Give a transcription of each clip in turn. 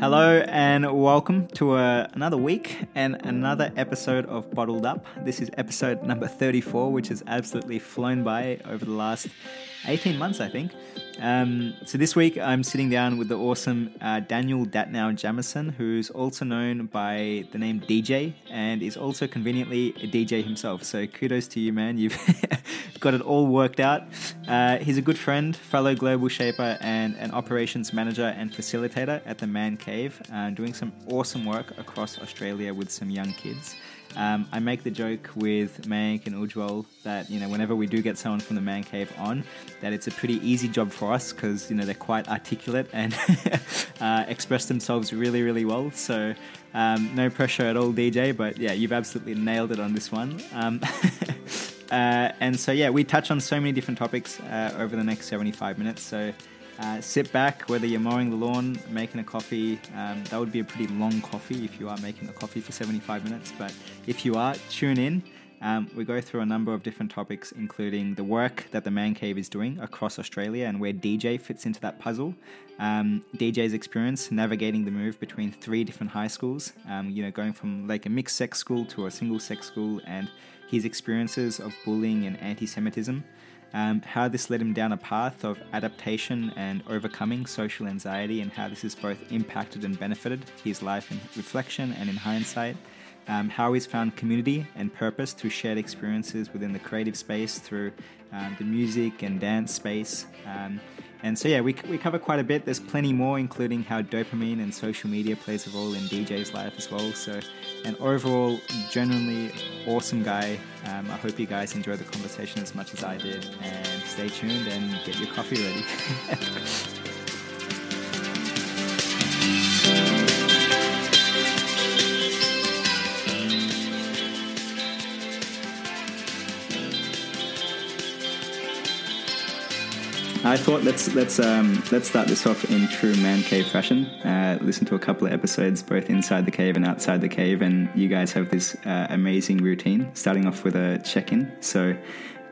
Hello and welcome to uh, another week and another episode of Bottled Up. This is episode number 34, which has absolutely flown by over the last 18 months, I think. Um, so this week I'm sitting down with the awesome uh, Daniel Datnow Jamison, who's also known by the name DJ and is also conveniently a DJ himself. So kudos to you, man. You've got it all worked out. Uh, he's a good friend, fellow global shaper, and an operations manager and facilitator at the Man Cave, uh, doing some awesome work across Australia with some young kids. Um, I make the joke with Mank and Ujwal that you know whenever we do get someone from the man cave on, that it's a pretty easy job for us because you know they're quite articulate and uh, express themselves really really well. So um, no pressure at all, DJ. But yeah, you've absolutely nailed it on this one. Um, uh, and so yeah, we touch on so many different topics uh, over the next 75 minutes. So uh, sit back, whether you're mowing the lawn, making a coffee. Um, that would be a pretty long coffee if you are making a coffee for 75 minutes. But if you are, tune in. Um, we go through a number of different topics, including the work that the Man Cave is doing across Australia and where DJ fits into that puzzle. Um, DJ's experience navigating the move between three different high schools, um, you know, going from like a mixed sex school to a single sex school, and his experiences of bullying and anti Semitism um, how this led him down a path of adaptation and overcoming social anxiety, and how this has both impacted and benefited his life in reflection and in hindsight. Um, how he's found community and purpose through shared experiences within the creative space, through um, the music and dance space. Um, and so, yeah, we, we cover quite a bit. There's plenty more, including how dopamine and social media plays a role in DJ's life as well. So, an overall, genuinely awesome guy. Um, I hope you guys enjoy the conversation as much as I did. And stay tuned and get your coffee ready. I thought let's let's um, let's start this off in true man cave fashion. Uh, listen to a couple of episodes, both inside the cave and outside the cave, and you guys have this uh, amazing routine. Starting off with a check-in. So,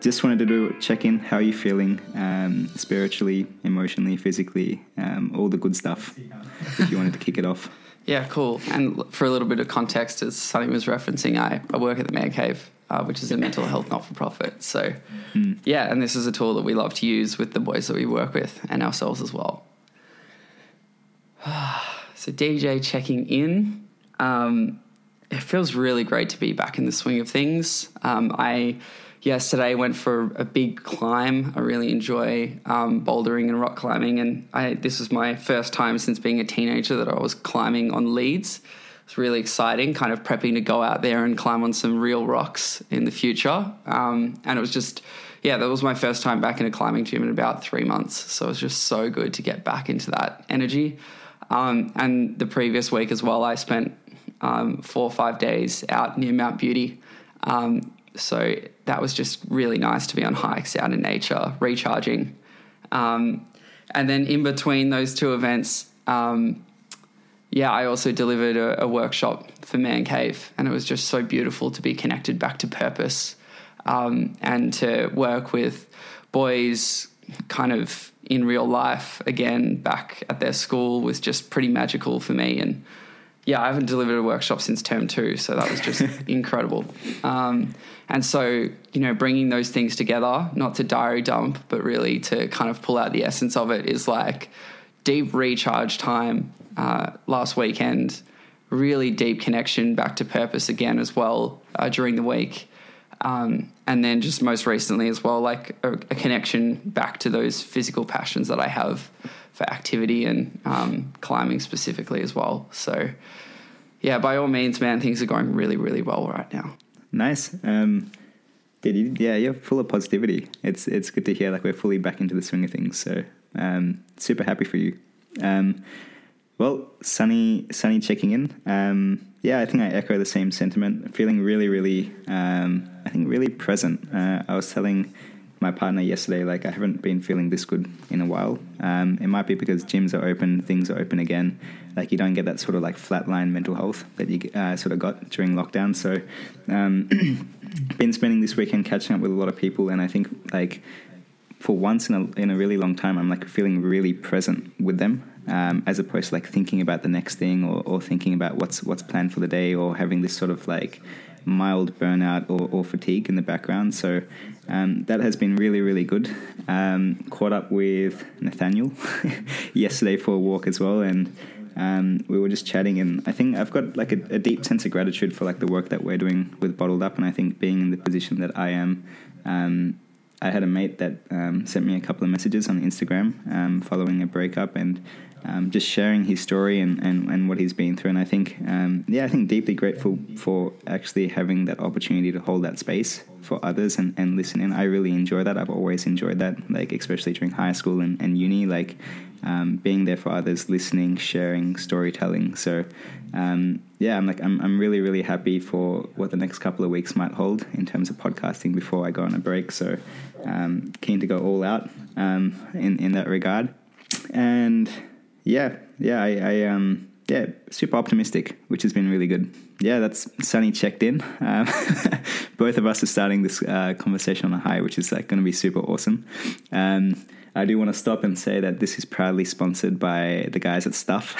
just wanted to do a check-in. How are you feeling um, spiritually, emotionally, physically, um, all the good stuff? if you wanted to kick it off. Yeah, cool. And for a little bit of context, as Sunny was referencing, I, I work at the Man Cave uh, which is a mental health not for profit. So, mm. yeah, and this is a tool that we love to use with the boys that we work with and ourselves as well. so, DJ checking in. Um, it feels really great to be back in the swing of things. Um, I yesterday went for a big climb. I really enjoy um, bouldering and rock climbing, and I, this was my first time since being a teenager that I was climbing on leads. It's really exciting, kind of prepping to go out there and climb on some real rocks in the future. Um, and it was just, yeah, that was my first time back in a climbing gym in about three months. So it was just so good to get back into that energy. Um, and the previous week as well, I spent um, four or five days out near Mount Beauty. Um, so that was just really nice to be on hikes out in nature, recharging. Um, and then in between those two events, um, yeah, I also delivered a, a, workshop for Man Cave, and it was just so beautiful to be connected back to purpose um, and to work with boys kind of in real life again back at their school was just pretty magical for me. And yeah, I haven't delivered a workshop since term two, so that was just incredible. Um, and so, you know, bringing those things together, not to diary dump, but really to kind of pull out the essence of it is like deep recharge time uh, last weekend. Really deep connection back to purpose again as well uh, during the week. Um, and then just most recently as well, like a, a, connection back to those physical passions that I have for activity and um, climbing specifically as well. So, yeah, by all means, man, things are going really, really well right now. Nice. Um, you, yeah, you're full of positivity. It's it's good to hear. Like we're fully back into the swing of things. So, um, super happy for you. Um, well, Sunny, Sunny checking in. Um, yeah, I think I echo the same sentiment. Feeling really, really, um, I think really present. Uh, I was telling my partner yesterday, like I haven't been feeling this good in a while. Um, it might be because gyms are open, things are open again. Like you don't get that sort of like flatline mental health that you uh, sort of got during lockdown. So, um, been spending this weekend catching up with a lot of people, and I think like for once in a in a really long time, I'm like feeling really present with them, um, as opposed to like thinking about the next thing or, or thinking about what's what's planned for the day or having this sort of like mild burnout or, or fatigue in the background. So um, that has been really, really good. Um, caught up with Nathaniel yesterday for a walk as well, and um, we were just chatting. And I think I've got like a, a, deep sense of gratitude for like the work that we're doing with Bottled Up, and I think being in the position that I am. I had a mate that um, sent me a couple of messages on Instagram um, following a breakup, and um, just sharing his story and, and, and what he's been through. And I think, um, yeah, I think deeply grateful for actually having that opportunity to hold that space for others and, and listen in. I really enjoy that. I've always enjoyed that, like, especially during high school and, and uni, like, um, being there for others, listening, sharing, storytelling. So, um, yeah, I'm like, I'm, I'm really, really happy for what the next couple of weeks might hold in terms of podcasting before I go on a break. So, um, keen to go all out um, in, in that regard. And yeah, yeah, I, I um, yeah, super optimistic, which has been really good. Yeah, that's Sunny checked in. Um, both of us are starting this uh, conversation on a high, which is like going to be super awesome. Um, I do want to stop and say that this is proudly sponsored by the guys at Stuff.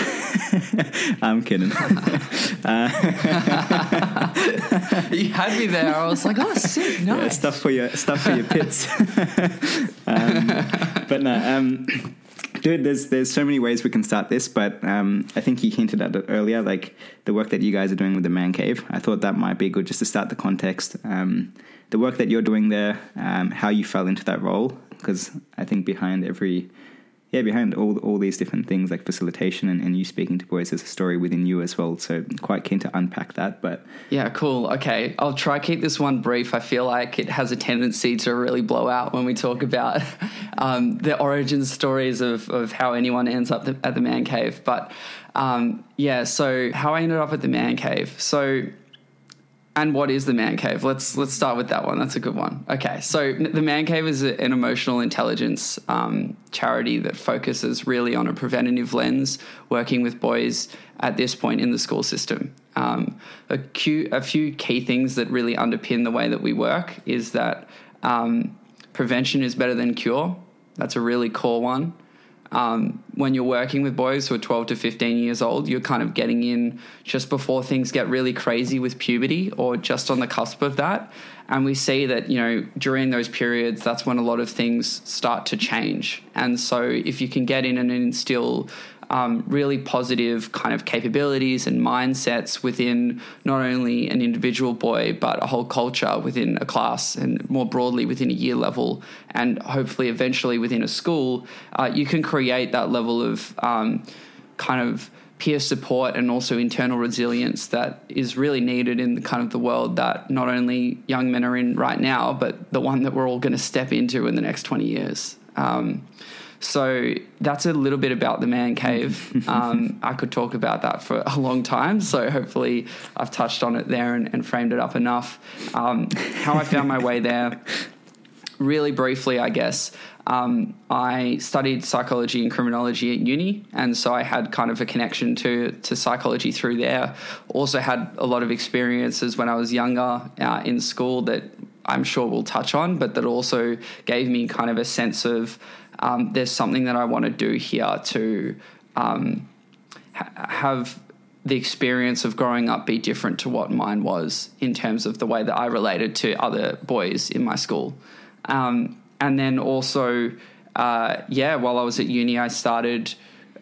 I'm kidding. uh, you had me there. I was like, oh, sick, nice. Yeah, stuff for your stuff for your pits. um, but no. Um, Dude, there's there's so many ways we can start this, but um, I think you hinted at it earlier, like the work that you guys are doing with the man cave. I thought that might be good just to start the context. Um, the work that you're doing there, um, how you fell into that role, because I think behind every yeah, behind all all these different things like facilitation and, and you speaking to boys, there's a story within you as well. So quite keen to unpack that. But yeah, cool. Okay, I'll try keep this one brief. I feel like it has a tendency to really blow out when we talk about um, the origin stories of of how anyone ends up at the man cave. But um, yeah, so how I ended up at the man cave. So and what is the man cave? Let's let's start with that one. That's a good one. Okay, so the man cave is an emotional intelligence um, charity that focuses really on a preventative lens, working with boys at this point in the school system. Um, a, few, a few key things that really underpin the way that we work is that um, prevention is better than cure. That's a really core one um, when you're working with boys who are 12 to 15 years old, you're kind of getting in just before things get really crazy with puberty or just on the cusp of that. And we see that, you know, during those periods, that's when a lot of things start to change. And so if you can get in and instill um, really positive kind of capabilities and mindsets within not only an individual boy, but a whole culture within a class and more broadly within a year level, and hopefully eventually within a school, uh, you can create that level of um, kind of peer support and also internal resilience that is really needed in the kind of the world that not only young men are in right now, but the one that we're all going to step into in the next 20 years. Um, so that's a little bit about the man cave. Um, I could talk about that for a long time. So hopefully I've touched on it there and, and framed it up enough. Um, how I found my way there, really briefly, I guess. Um, I studied psychology and criminology at uni, and so I had kind of a connection to to psychology through there. Also had a lot of experiences when I was younger uh, in school that I'm sure we'll touch on, but that also gave me kind of a sense of um, there's something that I want to do here to um, ha- have the experience of growing up be different to what mine was in terms of the way that I related to other boys in my school. Um, and then also, uh, yeah, while I was at uni, I started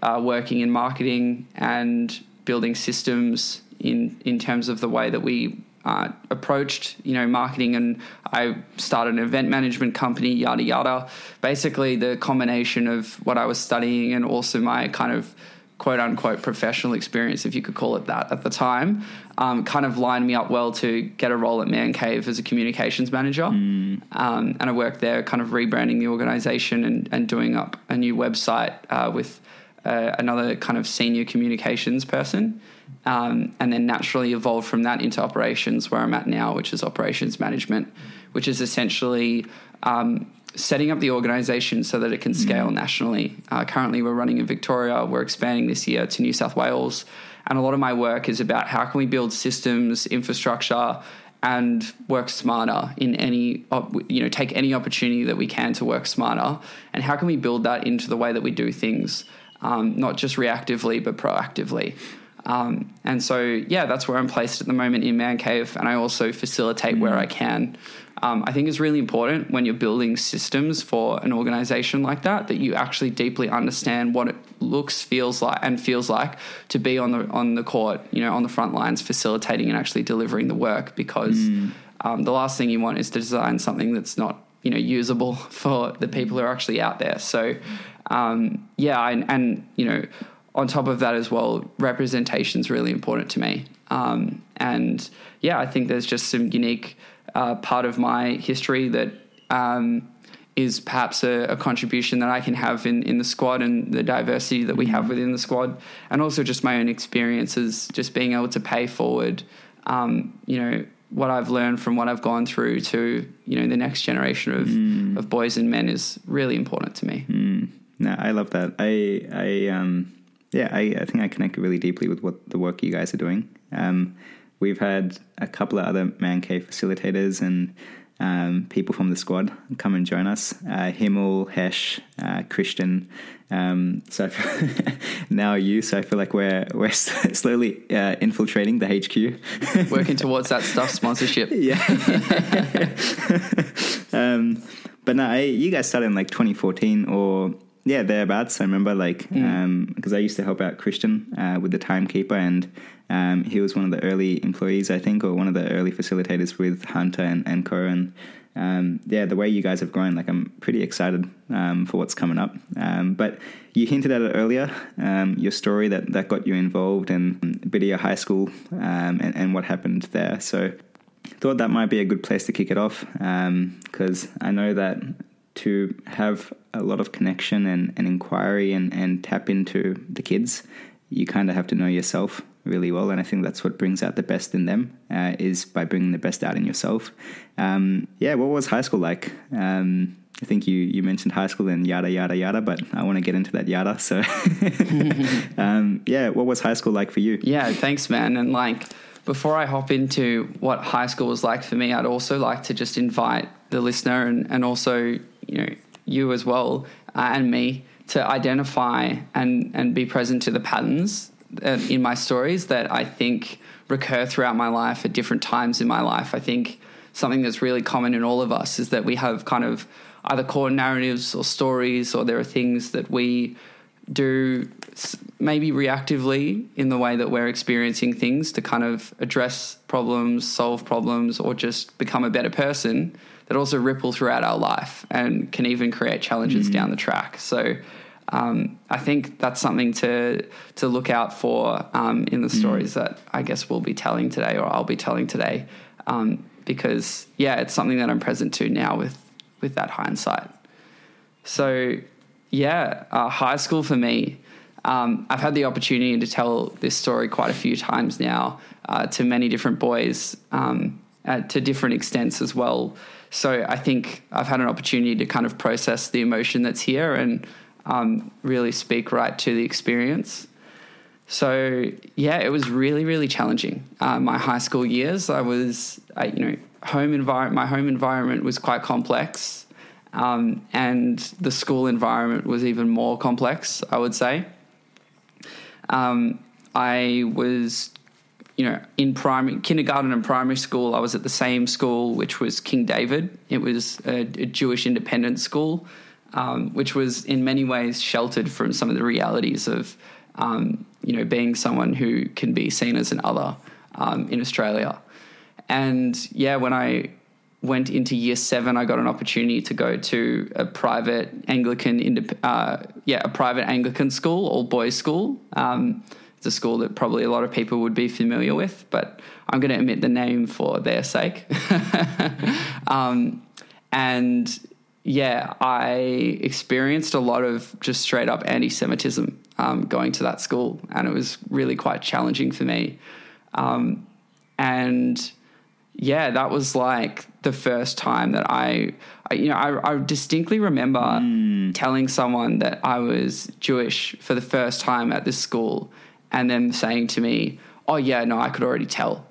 uh, working in marketing and building systems in in terms of the way that we uh, approached, you know, marketing, and I started an event management company, yada yada. Basically, the combination of what I was studying and also my kind of quote unquote professional experience, if you could call it that, at the time, um, kind of lined me up well to get a role at Man Cave as a communications manager. Mm. Um, and I worked there, kind of rebranding the organization and, and doing up a new website uh, with uh, another kind of senior communications person um, and then naturally evolved from that into operations where I'm at now, which is operations management, which is essentially um, setting up the organization so that it can scale mm. nationally. Uh, currently, we're running in Victoria, we're expanding this year to New South Wales. And a lot of my work is about how can we build systems, infrastructure, and work smarter in any you know take any opportunity that we can to work smarter and how can we build that into the way that we do things um, not just reactively but proactively um, and so yeah that's where i'm placed at the moment in man cave and i also facilitate mm-hmm. where mm. i can um, I think it's really important when you're building systems for an organization like that that you actually deeply understand what it looks, feels like, and feels like to be on the on the court, you know, on the front lines, facilitating and actually delivering the work. Because mm. um, the last thing you want is to design something that's not you know usable for the people who are actually out there. So um, yeah, and, and you know on top of that as well, representation is really important to me. Um, and yeah, I think there's just some unique uh, part of my history that um, is perhaps a, a, contribution that I can have in, in the squad and the diversity that we have mm-hmm. within the squad, and also just my own experiences, just being able to pay forward, um, you know, what I've learned from what I've gone through to you know the next generation of mm. of boys and men is really important to me. Mm. No, I love that. I I um yeah I, I think I connect really deeply with what the work you guys are doing. Um, we've had a couple of other man cave facilitators and um, people from the squad come and join us. Uh, Himmel, Hesh, uh, Christian. Um, so now you. So I feel like we're we're slowly uh, infiltrating the HQ, working towards that stuff sponsorship. Yeah. um, but no, I, you guys started in like 2014 or yeah, thereabouts. I remember like because mm. um, I used to help out Christian uh, with the timekeeper, and um, he was one of the early employees, I think, or one of the early facilitators with Hunter and, and Co. And um, yeah, the way you guys have grown, like I'm pretty excited um, for what's coming up. Um, but you hinted at it earlier, um, your story that, that got you involved in Bidea High School and, and what happened there. So thought that might be a good place to kick it off because I know that to have a lot of connection and, and inquiry and, and tap into the kids, you kind of have to know yourself really well. And I think that's what brings out the best in them uh, is by bringing the best out in yourself. Um, yeah, what was high school like? Um, I think you, you mentioned high school and yada, yada, yada, but I want to get into that yada. So, um, yeah, what was high school like for you? Yeah, thanks, man. And like, before I hop into what high school was like for me, I'd also like to just invite the listener and, and also you know you as well uh, and me to identify and and be present to the patterns uh, in my stories that I think recur throughout my life at different times in my life. I think something that's really common in all of us is that we have kind of either core narratives or stories, or there are things that we do maybe reactively in the way that we're experiencing things to kind of address problems, solve problems, or just become a better person that also ripple throughout our life and can even create challenges mm. down the track. So um, I think that's something to to look out for um, in the mm. stories that I guess we'll be telling today, or I'll be telling today, um, because yeah, it's something that I'm present to now with with that hindsight. So yeah, uh, high school for me. Um, I've had the opportunity to tell this story quite a few times now uh, to many different boys um, to different extents as well. So I think I've had an opportunity to kind of process the emotion that's here and um, really speak right to the experience. So yeah, it was really really challenging. Uh, my high school years, I was I, you know home environment. My home environment was quite complex, um, and the school environment was even more complex. I would say. Um, I was you know, in primary kindergarten and primary school, I was at the same school, which was King David. It was a, a Jewish independent school, um, which was in many ways sheltered from some of the realities of, um, you know, being someone who can be seen as an other um, in Australia. And yeah, when I went into year seven, I got an opportunity to go to a private Anglican, uh, yeah, a private Anglican school, all boys school. Um, it's a school that probably a lot of people would be familiar with, but I'm going to omit the name for their sake. um, and yeah, I experienced a lot of just straight up anti Semitism um, going to that school, and it was really quite challenging for me. Um, and yeah, that was like the first time that I, I you know, I, I distinctly remember mm. telling someone that I was Jewish for the first time at this school and then saying to me, "Oh yeah, no, I could already tell."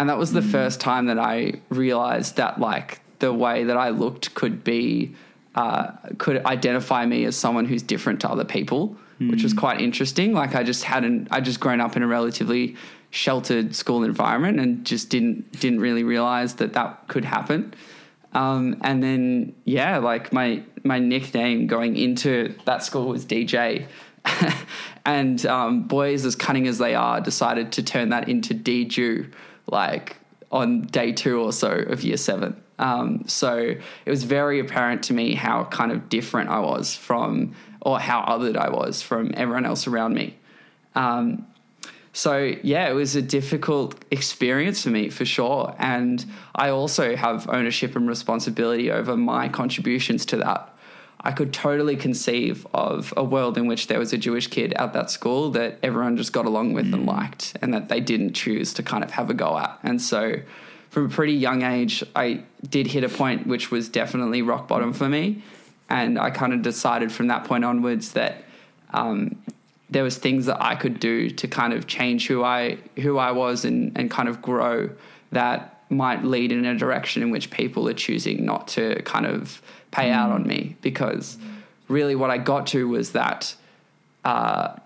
and that was the first time that I realized that like the way that I looked could be uh, could identify me as someone who's different to other people, mm. which was quite interesting. Like I just hadn't I just grown up in a relatively sheltered school environment and just didn't didn't really realize that that could happen. Um, and then yeah, like my my nickname going into that school was DJ. and um, boys, as cunning as they are, decided to turn that into DJU, like on day two or so of year seven. Um, so it was very apparent to me how kind of different I was from, or how othered I was from everyone else around me. Um, so yeah, it was a difficult experience for me for sure. And I also have ownership and responsibility over my contributions to that. I could totally conceive of a world in which there was a Jewish kid at that school that everyone just got along with mm. and liked, and that they didn't choose to kind of have a go at. And so, from a pretty young age, I did hit a point which was definitely rock bottom for me. And I kind of decided from that point onwards that um, there was things that I could do to kind of change who I who I was and, and kind of grow that might lead in a direction in which people are choosing not to kind of pay mm. out on me because really what I got to was that uh,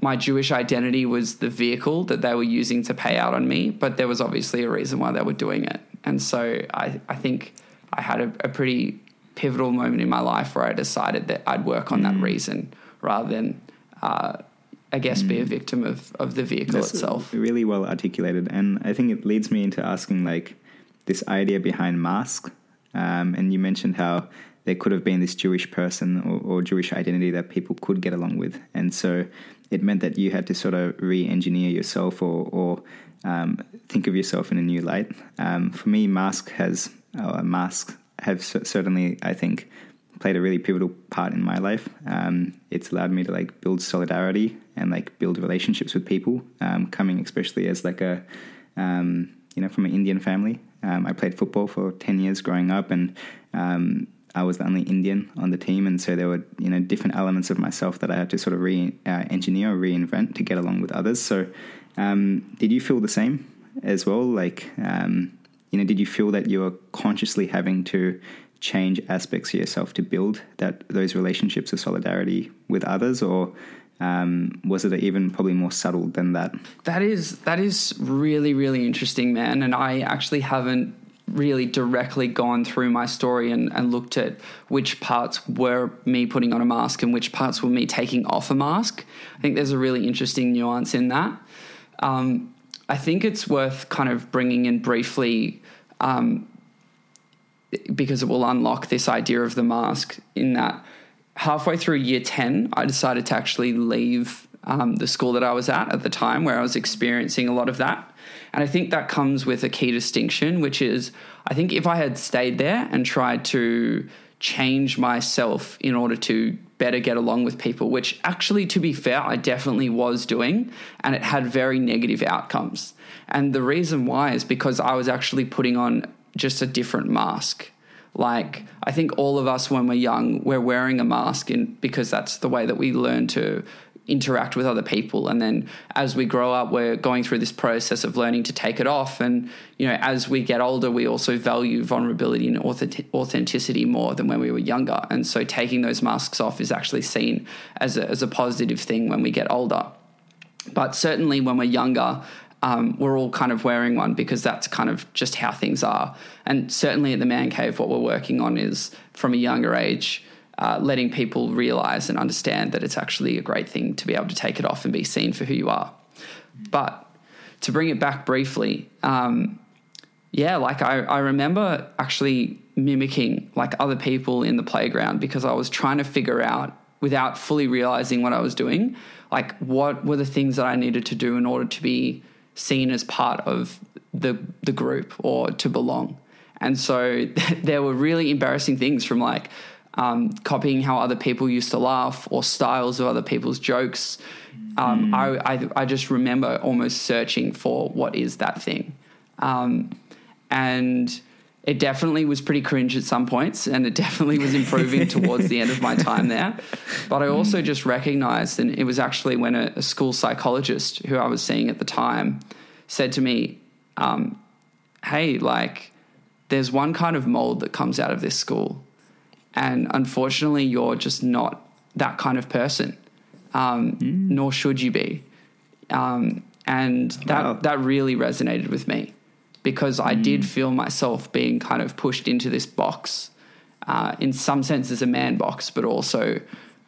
my Jewish identity was the vehicle that they were using to pay out on me, but there was obviously a reason why they were doing it. And so I, I think I had a, a pretty pivotal moment in my life where I decided that I'd work on mm. that reason rather than uh, I guess, be a mm. victim of, of the vehicle That's itself. Really well articulated. And I think it leads me into asking, like, this idea behind mask. Um, and you mentioned how there could have been this Jewish person or, or, Jewish identity that people could get along with. And so it meant that you had to sort of re engineer yourself or, or um, think of yourself in a new light. Um, for me, mask has, uh, masks have certainly, I think, played a really pivotal part in my life. Um, it's allowed me to like build solidarity and like build relationships with people. Um, coming especially as like a um, you know from an Indian family, um, I played football for ten years growing up, and um, I was the only Indian on the team, and so there were you know different elements of myself that I had to sort of re-engineer uh, or reinvent to get along with others. So, um, did you feel the same as well? Like, you know, did you feel that you were consciously having to change aspects of yourself to build that those relationships of solidarity with others, or um, was it even probably more subtle than that? That is that is really really interesting, man. And I actually haven't really directly gone through my story and, and looked at which parts were me putting on a mask and which parts were me taking off a mask. I think there's a really interesting nuance in that. Um, I think it's worth kind of bringing in briefly um, because it will unlock this idea of the mask in that halfway through year 10 i decided to actually leave um, the school that i was at at the time where i was experiencing a lot of that. And i think that comes with a key distinction which is i think if i had stayed there and tried to change myself in order to better get along with people which actually to be fair i definitely was doing and it had very negative outcomes. And the reason why is because i was actually putting on just a different mask. Like I think all of us when we're young, we're wearing a mask in because that's the way that we learn to interact with other people. And then as we grow up we're going through this process of learning to take it off. And you know as we get older we also value vulnerability and authenticity more than when we were younger. And so taking those masks off is actually seen as a, as a positive thing when we get older. But certainly when we're younger um, we're all kind of wearing one because that's kind of just how things are. And certainly at the Man Cave, what we're working on is from a younger age, uh, letting people realize and understand that it's actually a great thing to be able to take it off and be seen for who you are. But to bring it back briefly, um, yeah, like I, I remember actually mimicking like other people in the playground because I was trying to figure out without fully realizing what I was doing, like what were the things that I needed to do in order to be seen as part of the the group or to belong. And so there were really embarrassing things from like um, copying how other people used to laugh or styles of other people's jokes. Um, mm. I, I, I, just remember almost searching for what is that thing. Um, and it definitely was pretty cringe at some points and it definitely was improving towards the end of my time there. But I also mm. just recognized, and it was actually when a, a, school psychologist who I was seeing at the time said to me, um, hey, like, there's one kind of mold that comes out of this school. And unfortunately, you're just not that kind of person, um, mm. nor should you be. Um, and that, wow. that really resonated with me because I mm. did feel myself being kind of pushed into this box, uh, in some senses, a man box, but also,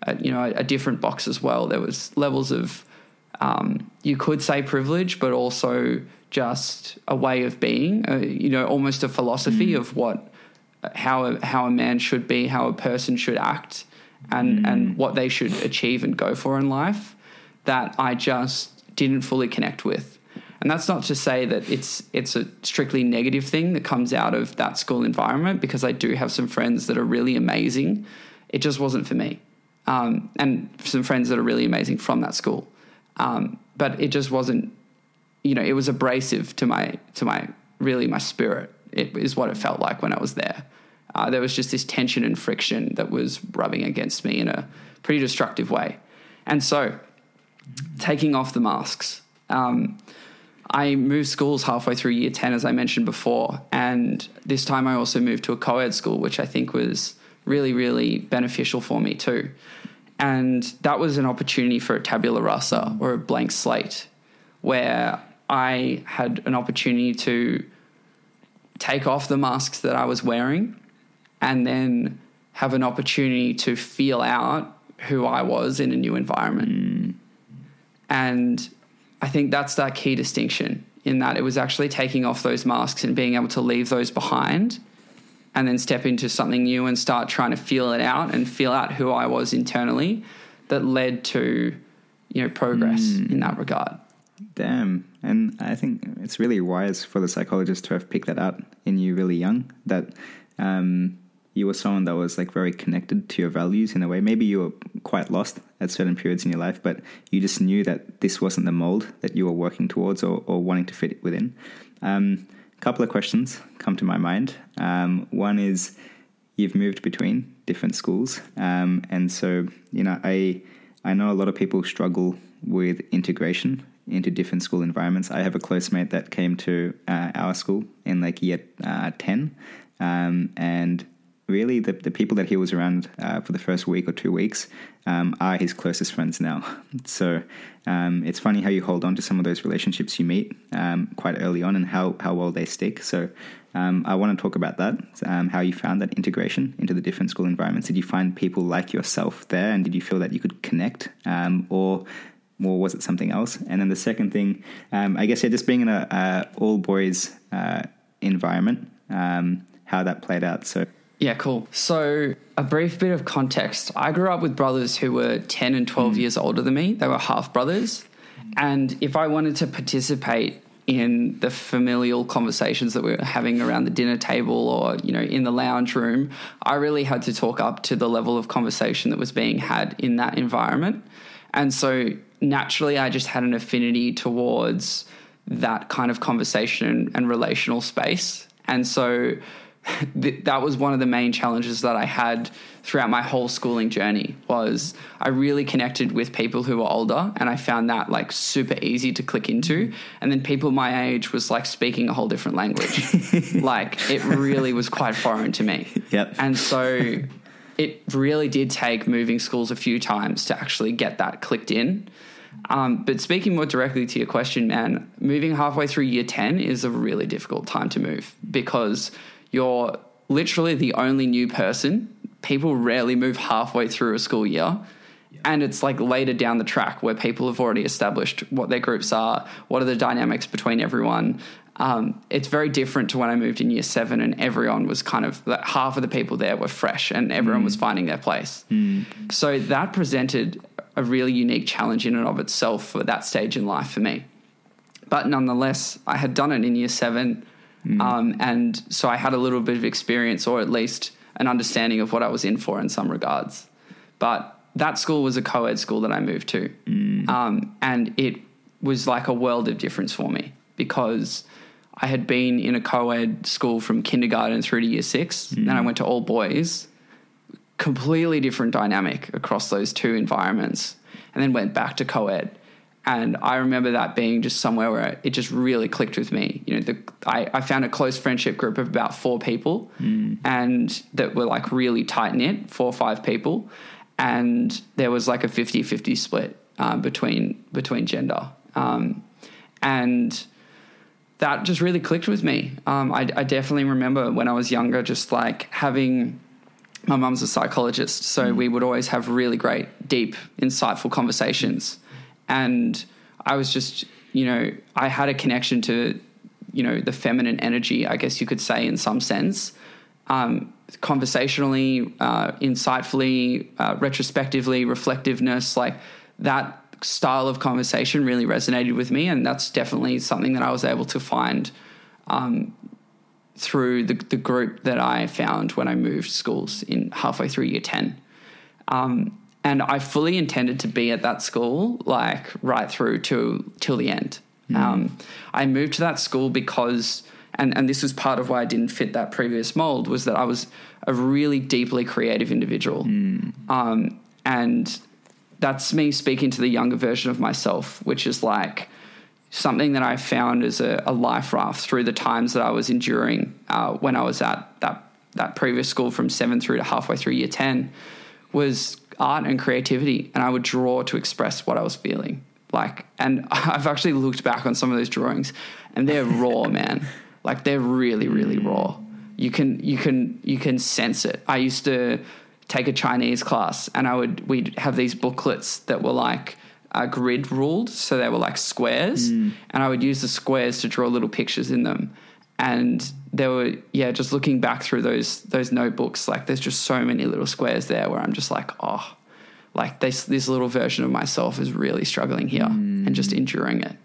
a, you know, a, a, different box as well. There was levels of, um, you could say privilege, but also just a way of being, uh, you know, almost a philosophy mm. of what, how a, how a man should be, how a person should act, and mm. and what they should achieve and go for in life. That I just didn't fully connect with. And that's not to say that it's it's a strictly negative thing that comes out of that school environment because I do have some friends that are really amazing. It just wasn't for me, um, and some friends that are really amazing from that school. Um, but it just wasn't. You know, it was abrasive to my to my really my spirit. It is what it felt like when I was there. Uh, there was just this tension and friction that was rubbing against me in a pretty destructive way. And so, taking off the masks. Um, I moved schools halfway through year 10, as I mentioned before. And this time I also moved to a co ed school, which I think was really, really beneficial for me too. And that was an opportunity for a tabula rasa or a blank slate where I had an opportunity to take off the masks that I was wearing and then have an opportunity to feel out who I was in a new environment. Mm. And I think that's that key distinction in that it was actually taking off those masks and being able to leave those behind and then step into something new and start trying to feel it out and feel out who I was internally that led to you know progress mm. in that regard. Damn. And I think it's really wise for the psychologist to have picked that out in you really young that um, you were someone that was like very connected to your values in a way. Maybe you were quite lost at certain periods in your life, but you just knew that this wasn't the mold that you were working towards or, or wanting to fit within. Um, a couple of questions come to my mind. Um, one is you've moved between different schools, um, and so you know I I know a lot of people struggle with integration into different school environments. I have a close mate that came to uh, our school in like year uh, ten, um, and really the, the people that he was around uh, for the first week or two weeks um, are his closest friends now. So um, it's funny how you hold on to some of those relationships you meet um, quite early on and how, how well they stick. So um, I want to talk about that, um, how you found that integration into the different school environments. Did you find people like yourself there and did you feel that you could connect um, or or was it something else? And then the second thing, I guess, yeah, just being in a, a all boys uh, environment, how that played out. So yeah, cool. So, a brief bit of context. I grew up with brothers who were 10 and 12 mm. years older than me. They were half brothers. And if I wanted to participate in the familial conversations that we were having around the dinner table or, you know, in the lounge room, I really had to talk up to the level of conversation that was being had in that environment. And so, naturally, I just had an affinity towards that kind of conversation and relational space. And so, that was one of the main challenges that I had throughout my whole schooling journey was I really connected with people who were older and I found that like super easy to click into. And then people my age was like speaking a whole different language. Like it really was quite foreign to me. Yep. And so it really did take moving schools a few times to actually get that clicked in. Um, but speaking more directly to your question, man, moving halfway through year 10 is a really difficult time to move because you're literally the only new person. People rarely move halfway through a school year. And it's like later down the track where people have already established what their groups are, what are the dynamics between everyone. Um, it's very different to when I moved in year seven and everyone was kind of like half of the people there were fresh and everyone mm. was finding their place. Mm. So that presented a really unique challenge in and of itself for that stage in life for me. But nonetheless, I had done it in year seven. Mm. Um, and so I had a little bit of experience, or at least an understanding of what I was in for in some regards. But that school was a co ed school that I moved to. Mm. Um, and it was like a world of difference for me because I had been in a co ed school from kindergarten through to year six. Mm. Then I went to all boys, completely different dynamic across those two environments, and then went back to co ed. And I remember that being just somewhere where it just really clicked with me. You know, the, I, I found a close friendship group of about four people, Mm. and that were like really tight knit, four or five people, and there was like a 50-50 split um, between between gender, um, and that just really clicked with me. Um, I, I definitely remember when I was younger, just like having my mum's a psychologist, so we would always have really great, deep, insightful conversations. And I was just, you know, I had a connection to, you know, the feminine energy, I guess you could say, in some sense, um, conversationally, uh, insightfully, uh, retrospectively, reflectiveness, like that style of conversation really resonated with me. And that's definitely something that I was able to find through the, the group that I found when I moved schools in halfway through year 10. Um, and I fully intended to be at that school, like right through to till the end. Um, I moved to that school because, and, and this was part of why I didn't fit that previous mold, was that I was a really deeply creative individual. Um, and that's me speaking to the younger version of myself, which is like, something that I found as a, a life raft through the times that I was enduring uh, when I was at that that previous school from seven through to halfway through year ten was art and creativity, and I would draw to express what I was feeling. Like, and I've actually looked back on some of those drawings, and they're raw, man. Like they're really, really raw. You can you can you can sense it. I used to take a Chinese class, and I would we'd have these booklets that were like uh, grid ruled, so they were like squares, and I would use the squares to draw little pictures in them. And there were yeah, just looking back through those those notebooks, like there's just so many little squares there where I'm just like, oh, like this this little version of myself is really struggling here and just enduring it.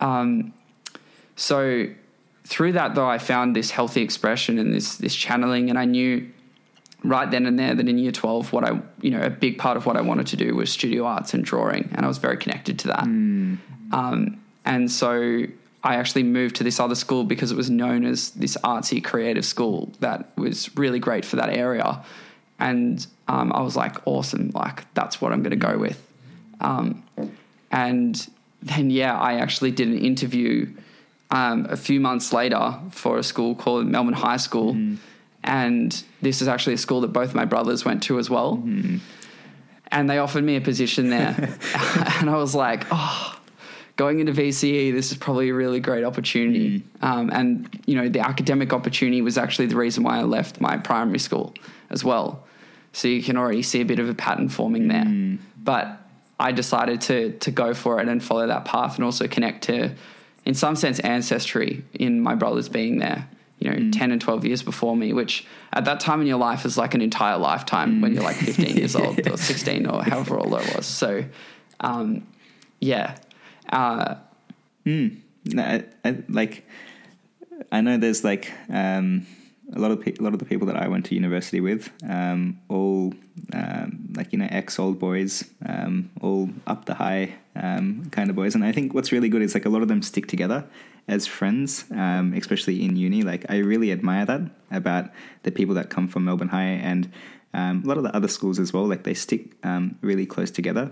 Um, so through that though, I found this healthy expression and this this channeling, and I knew right then and there that in year 12 what i you know a big part of what i wanted to do was studio arts and drawing and i was very connected to that. Um, and so i actually moved to this other school because it was known as this artsy creative school that was really great for that area. And um, i was like awesome like that's what i'm going to go with. Um, and then yeah i actually did an interview um, a few months later for a school called melbourne high school. And this is actually a school that both my brothers went to as well. And they offered me a position there. and I was like, oh, going into VCE, this is probably a really great opportunity. Um, and, you know, the academic opportunity was actually the reason why I left my primary school as well. So you can already see a bit of a pattern forming there. But I decided to, to go for it and follow that path and also connect to, in some sense, ancestry in my brothers being there you know, 10 and 12 years before me, which at that time in your life is like an entire lifetime when you're like 15 years old or 16 or however old I was. So, um, yeah. Uh, No, I, I, like I know there's like um, a lot of pe- a lot of the people that I went to university with, um, all um, like you know ex old boys, um, all up the high um, kind of boys, and I think what's really good is like a lot of them stick together as friends, um, especially in uni. Like I really admire that about the people that come from Melbourne High and a lot of the other schools as well. Like they stick really close together.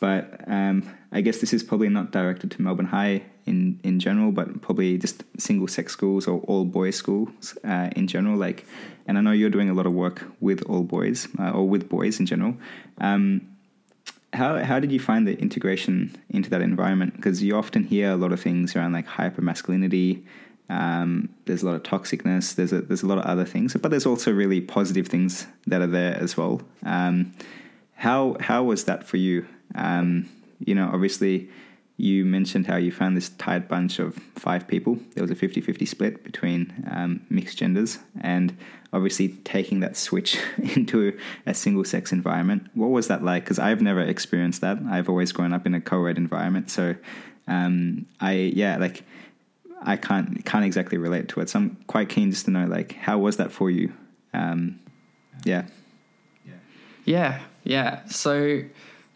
But um, I guess this is probably not directed to Melbourne High in, in general, but probably just single sex schools or all boys schools uh, in general. Like, and I know you're doing a lot of work with all boys uh, or with boys in general. Um, how how did you find the integration into that environment? Because you often hear a lot of things around like hyper masculinity. Um, there's a lot of toxicness. There's a there's a lot of other things, but there's also really positive things that are there as well. Um, how how was that for you? Um, you know, obviously, you mentioned how you found this tight bunch of five people. There was a 50-50 split between um, mixed genders, and obviously taking that switch into a single sex environment. What was that like? Because I've never experienced that. I've always grown up in a co-ed environment, so um, I yeah like. I can't can't exactly relate to it. So I'm quite keen just to know like how was that for you? Um, yeah. yeah, yeah. So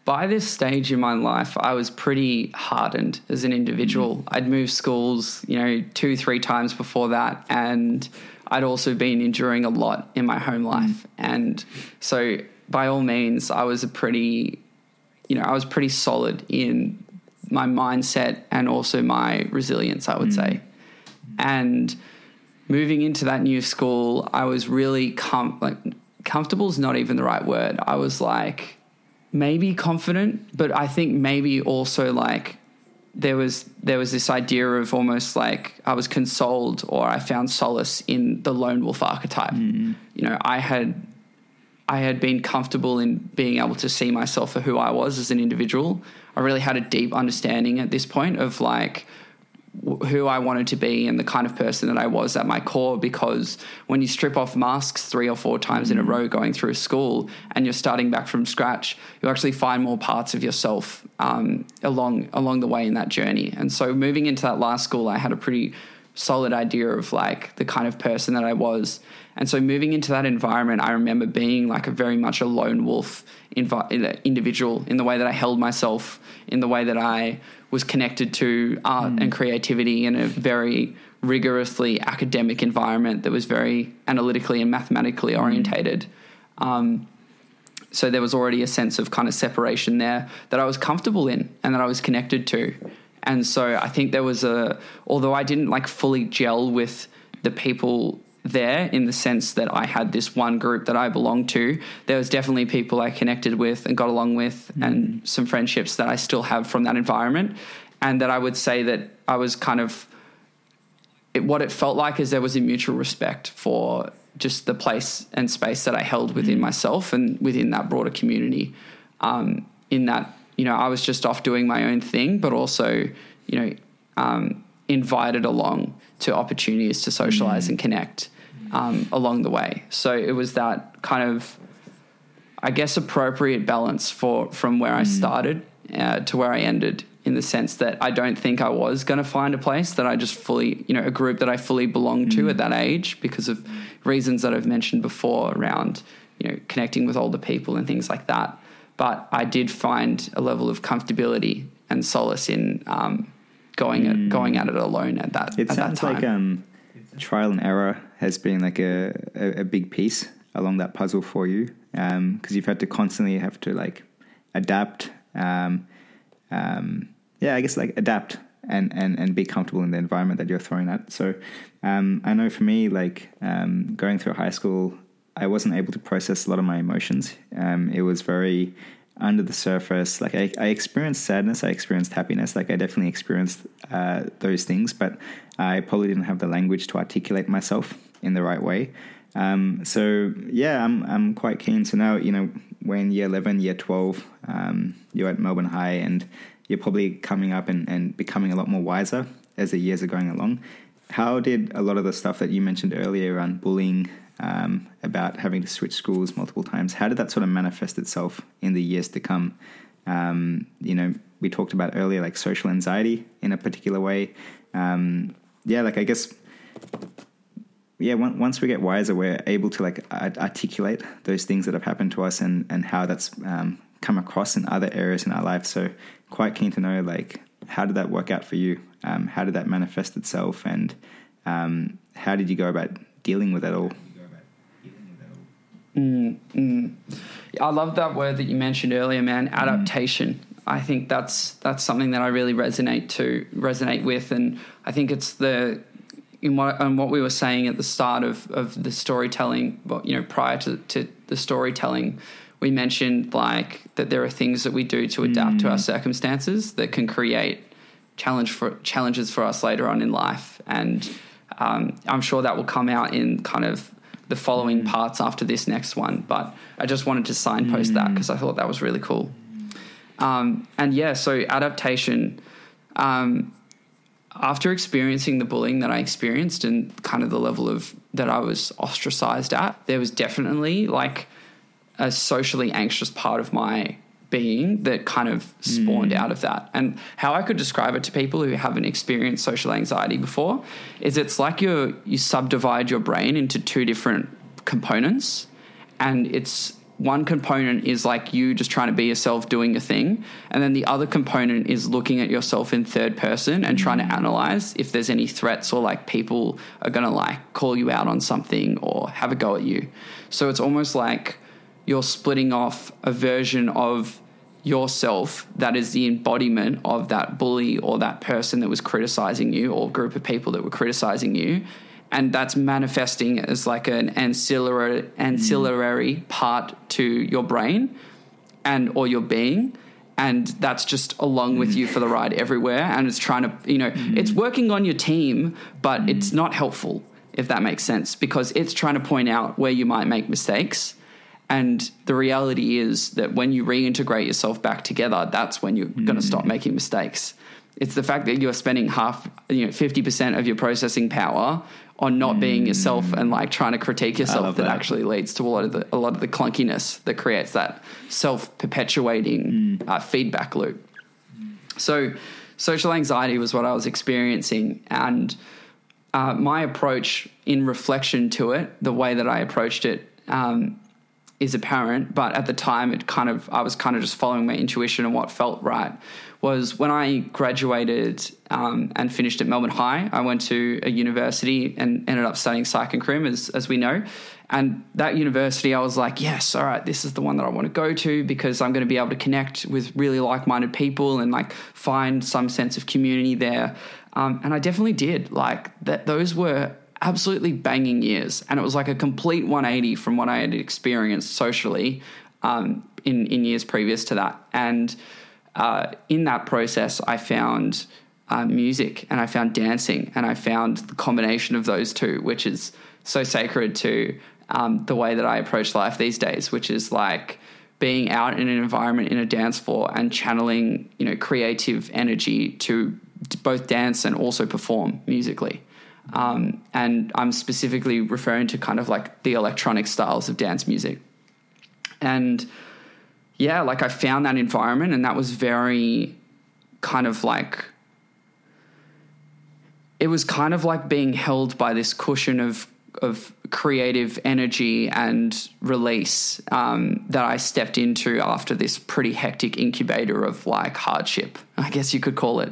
by this stage in my life, I was pretty hardened as an individual. I'd moved schools, you know, two, three times before that. And I'd also been enduring a lot in my home life. And so, by all means, I was a pretty you know, I was pretty solid in my mindset and also my resilience, I would mm. say. And moving into that new school, I was really com- like comfortable is not even the right word. I was like maybe confident, but I think maybe also like there was there was this idea of almost like I was consoled or I found solace in the lone wolf archetype. Mm. You know, I had I had been comfortable in being able to see myself for who I was as an individual. I really had a deep understanding at this point of like who I wanted to be and the kind of person that I was at my core. Because when you strip off masks three or four times in a mm. row going through school and you're starting back from scratch, you actually find more parts of yourself um, along along the way in that journey. And so moving into that last school, I had a pretty solid idea of like the kind of person that I was. And so moving into that environment, I remember being like a very much a lone wolf invi- individual in the way that I held myself, in the way that I was connected to art mm. and creativity in a very rigorously academic environment that was very analytically and mathematically mm. orientated. Um, so there was already a sense of kind of separation there that I was comfortable in and that I was connected to. And so I think there was a, although I didn't like fully gel with the people there in the sense that I had this one group that I belonged to. There was definitely people I connected with and got along with, mm. and some friendships that I still have from that environment. And that I would say that I was kind of it, what it felt like is there was a mutual respect for just the place and space that I held within mm. myself and within that broader community. Um, in that, you know, I was just off doing my own thing, but also, you know, um, invited along to opportunities to socialize mm. and connect um, along the way. So it was that kind of, I guess, appropriate balance for from where mm. I started uh, to where I ended. In the sense that I don't think I was going to find a place that I just fully, you know, a group that I fully belonged mm. to at that age because of reasons that I've mentioned before around, you know, connecting with older people and things like that. But I did find a level of comfortability and solace in um, going mm. at going at it alone at that. It at sounds that like um, trial and error has been like a, a, a big piece along that puzzle for you because um, you've had to constantly have to like adapt. Um, um, yeah, I guess like adapt and, and, and be comfortable in the environment that you're throwing at. So um, I know for me, like um, going through high school, I wasn't able to process a lot of my emotions. Um, it was very under the surface. Like I, I experienced sadness, I experienced happiness. Like I definitely experienced uh, those things, but I probably didn't have the language to articulate myself in the right way. Um, so yeah, I'm I'm quite keen to know. You know, when year eleven, year twelve, um, you're at Melbourne High, and you're probably coming up and, and becoming a lot more wiser as the years are going along. How did a lot of the stuff that you mentioned earlier around bullying, um, about having to switch schools multiple times, how did that sort of manifest itself in the years to come? Um, you know, we talked about earlier, like social anxiety in a particular way. Um, yeah, like I guess, yeah. Once we get wiser, we're able to like articulate those things that have happened to us and and how that's um, come across in other areas in our life. So, quite keen to know like how did that work out for you? Um, how did that manifest itself, and um, how did you go about dealing with it all? Mm, mm. I love that word that you mentioned earlier, man. Adaptation. Mm. I think that's that's something that I really resonate to resonate with, and I think it's the in what and what we were saying at the start of of the storytelling. But you know, prior to to the storytelling, we mentioned like that there are things that we do to adapt mm. to our mm. circumstances that can create challenge for challenges for us later on in life, and um, I'm sure that will come out in kind of the following mm. parts after this next one. But I just wanted to signpost mm. that because I thought that was really cool. Um, and yeah, so adaptation. Um, after experiencing the bullying that I experienced and kind of the level of that I was ostracized at, there was definitely like a socially anxious part of my being that kind of spawned mm. out of that. And how I could describe it to people who haven't experienced social anxiety before is it's like you you subdivide your brain into two different components and it's one component is like you just trying to be yourself doing a thing and then the other component is looking at yourself in third person and trying to analyze if there's any threats or like people are going to like call you out on something or have a go at you. So it's almost like you're splitting off a version of yourself that is the embodiment of that bully or that person that was criticizing you or group of people that were criticizing you and that's manifesting as like an ancillary ancillary mm. part to your brain and or your being and that's just along with you for the ride everywhere and it's trying to you know mm. it's working on your team but mm. it's not helpful if that makes sense because it's trying to point out where you might make mistakes and the reality is that when you reintegrate yourself back together that's when you're mm. going to stop making mistakes it's the fact that you're spending half you know 50% of your processing power on not being yourself and like trying to critique yourself that, that, actually leads to a lot of the a lot of the clunkiness that creates that self perpetuating mm. uh, feedback loop. So, social anxiety was what I was experiencing, and uh, my approach in reflection to it, the way that I approached it, um, is apparent. But at the time, it kind of I was kind of just following my intuition and what felt right was when I graduated um, and finished at Melbourne High. I went to a university and ended up studying psych and crim, as, as we know. And that university, I was like, yes, all right, this is the one that I want to go to because I'm going to be able to connect with really like minded people and like find some sense of community there. Um, and I definitely did. Like that, those were absolutely banging years. And it was like a complete 180 from what I had experienced socially um, in, in years previous to that. And uh, in that process, I found uh, music and I found dancing, and I found the combination of those two, which is so sacred to um, the way that I approach life these days, which is like being out in an environment in a dance floor and channeling, you know, creative energy to both dance and also perform musically. Um, and I'm specifically referring to kind of like the electronic styles of dance music. And yeah, like I found that environment, and that was very kind of like it was kind of like being held by this cushion of of creative energy and release um, that I stepped into after this pretty hectic incubator of like hardship, I guess you could call it.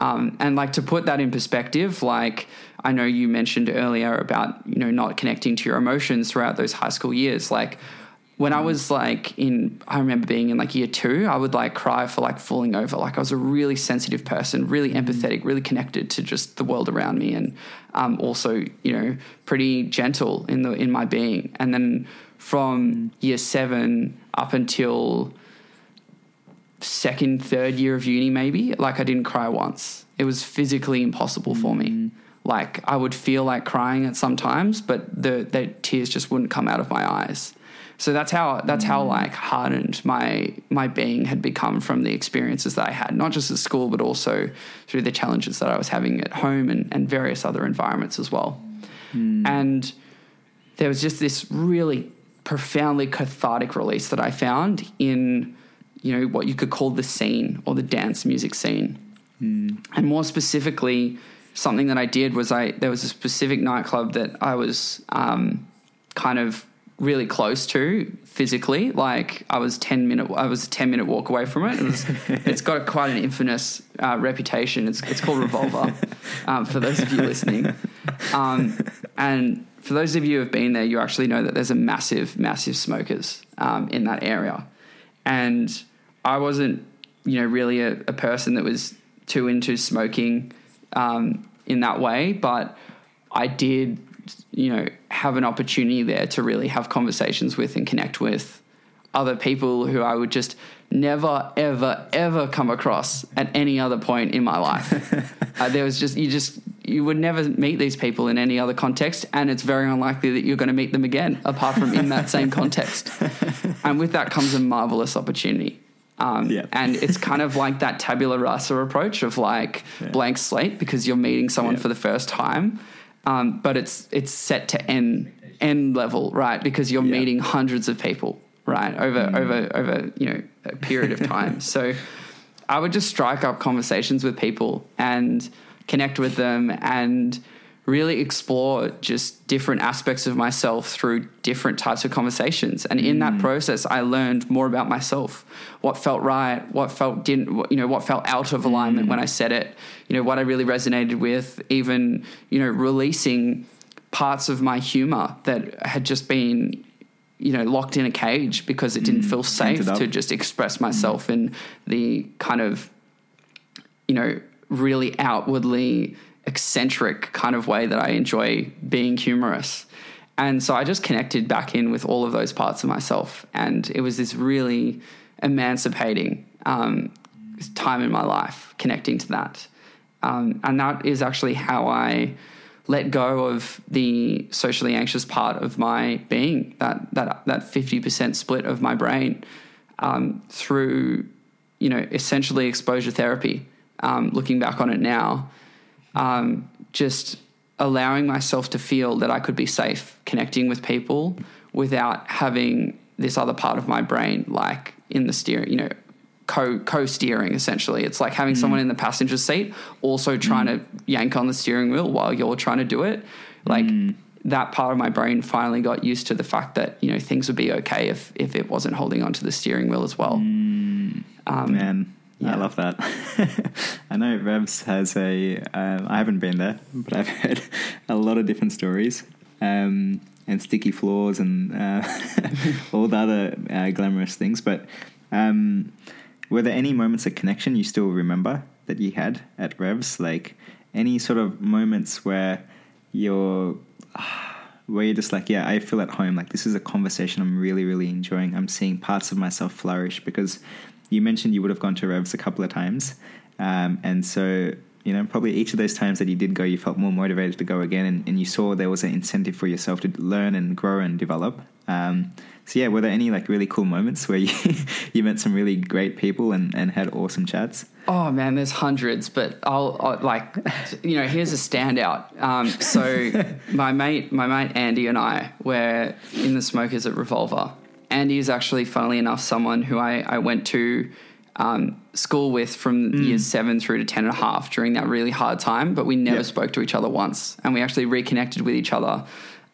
Um, and like to put that in perspective, like I know you mentioned earlier about you know not connecting to your emotions throughout those high school years, like when I was like in, I remember being in like year two, I would like cry for like falling over. Like I was a really sensitive person, really empathetic, really connected to just the world around me, and um, also you know pretty gentle in the in my being. And then from year seven up until second, third year of uni, maybe like I didn't cry once. It was physically impossible for me. Mm. Like I would feel like crying at some times, but the, the tears just wouldn't come out of my eyes. So that's how that's how mm. like hardened my my being had become from the experiences that I had, not just at school, but also through the challenges that I was having at home and, and various other environments as well. Mm. And there was just this really profoundly cathartic release that I found in, you know, what you could call the scene or the dance music scene. Mm. And more specifically, something that I did was I there was a specific nightclub that I was um, kind of really close to physically. Like I was ten minute, I was a ten minute walk away from it. it was, it's got quite an infamous uh, reputation. It's it's called Revolver. Um, for those of you listening, um, and for those of you who have been there, you actually know that there's a massive, massive smokers um, in that area. And I wasn't, you know, really a, a person that was too into smoking um, in that way, but I did you know, have an opportunity there to really have conversations with and connect with other people who I would just never, ever, ever come across at any other point in my life. uh, there was just, you just, you would never meet these people in any other context, and it's very unlikely that you're going to meet them again, apart from in that same context. And with that comes a marvelous opportunity. Um, and it's kind of like that tabula rasa approach of like yeah. blank slate because you're meeting someone for the first time um, but it's it's set to n n level, right? Because you're yeah. meeting hundreds of people, right, over mm. over over you know a period of time. so I would just strike up conversations with people and connect with them and really explore just different aspects of myself through different types of conversations. And in that mm. process, I learned more about myself, what felt right, what felt didn't, you know, what felt out of alignment mm. when I said it, you know, what I really resonated with, even, you know, releasing parts of my humor that had just been you know, locked in a cage because it didn't feel safe to just express myself in the kind of, you know, really outwardly eccentric kind of way that I enjoy being humorous. And so I just connected back in with all of those parts of myself. And it was this really emancipating um, time in my life connecting to that. Um, and that is actually how I let go of the socially anxious part of my being, that that that fifty percent split of my brain, um, through you know essentially exposure therapy. Um, looking back on it now, um, just allowing myself to feel that I could be safe connecting with people without having this other part of my brain like in the steering, you know, co co steering essentially. It's like having someone in the passenger seat also trying to yank on the steering wheel while you're trying to do it. Like that part of my brain finally got used to the fact that, you know, things would be okay if if it wasn't holding onto the steering wheel as well. Um, Man, yeah. I love that. I know Revs has a. Um, I haven't been there, but I've heard a lot of different stories. Um, and sticky floors and uh, all the other uh, glamorous things. But um, were there any moments of connection you still remember that you had at Revs? Like any sort of moments where you're where you're just like, yeah, I feel at home. Like this is a conversation I'm really, really enjoying. I'm seeing parts of myself flourish because you mentioned you would have gone to Revs a couple of times, um, and so you know probably each of those times that you did go, you felt more motivated to go again, and, and you saw there was an incentive for yourself to learn and grow and develop. Um, so yeah, were there any like really cool moments where you you met some really great people and, and had awesome chats? Oh man, there's hundreds, but I'll, I'll like, you know, here's a standout. Um, so my mate, my mate Andy and I were in the Smokers at Revolver. Andy is actually, funnily enough, someone who I, I went to um, school with from years seven through to ten and a half during that really hard time, but we never Yeah. spoke to each other once, and we actually reconnected with each other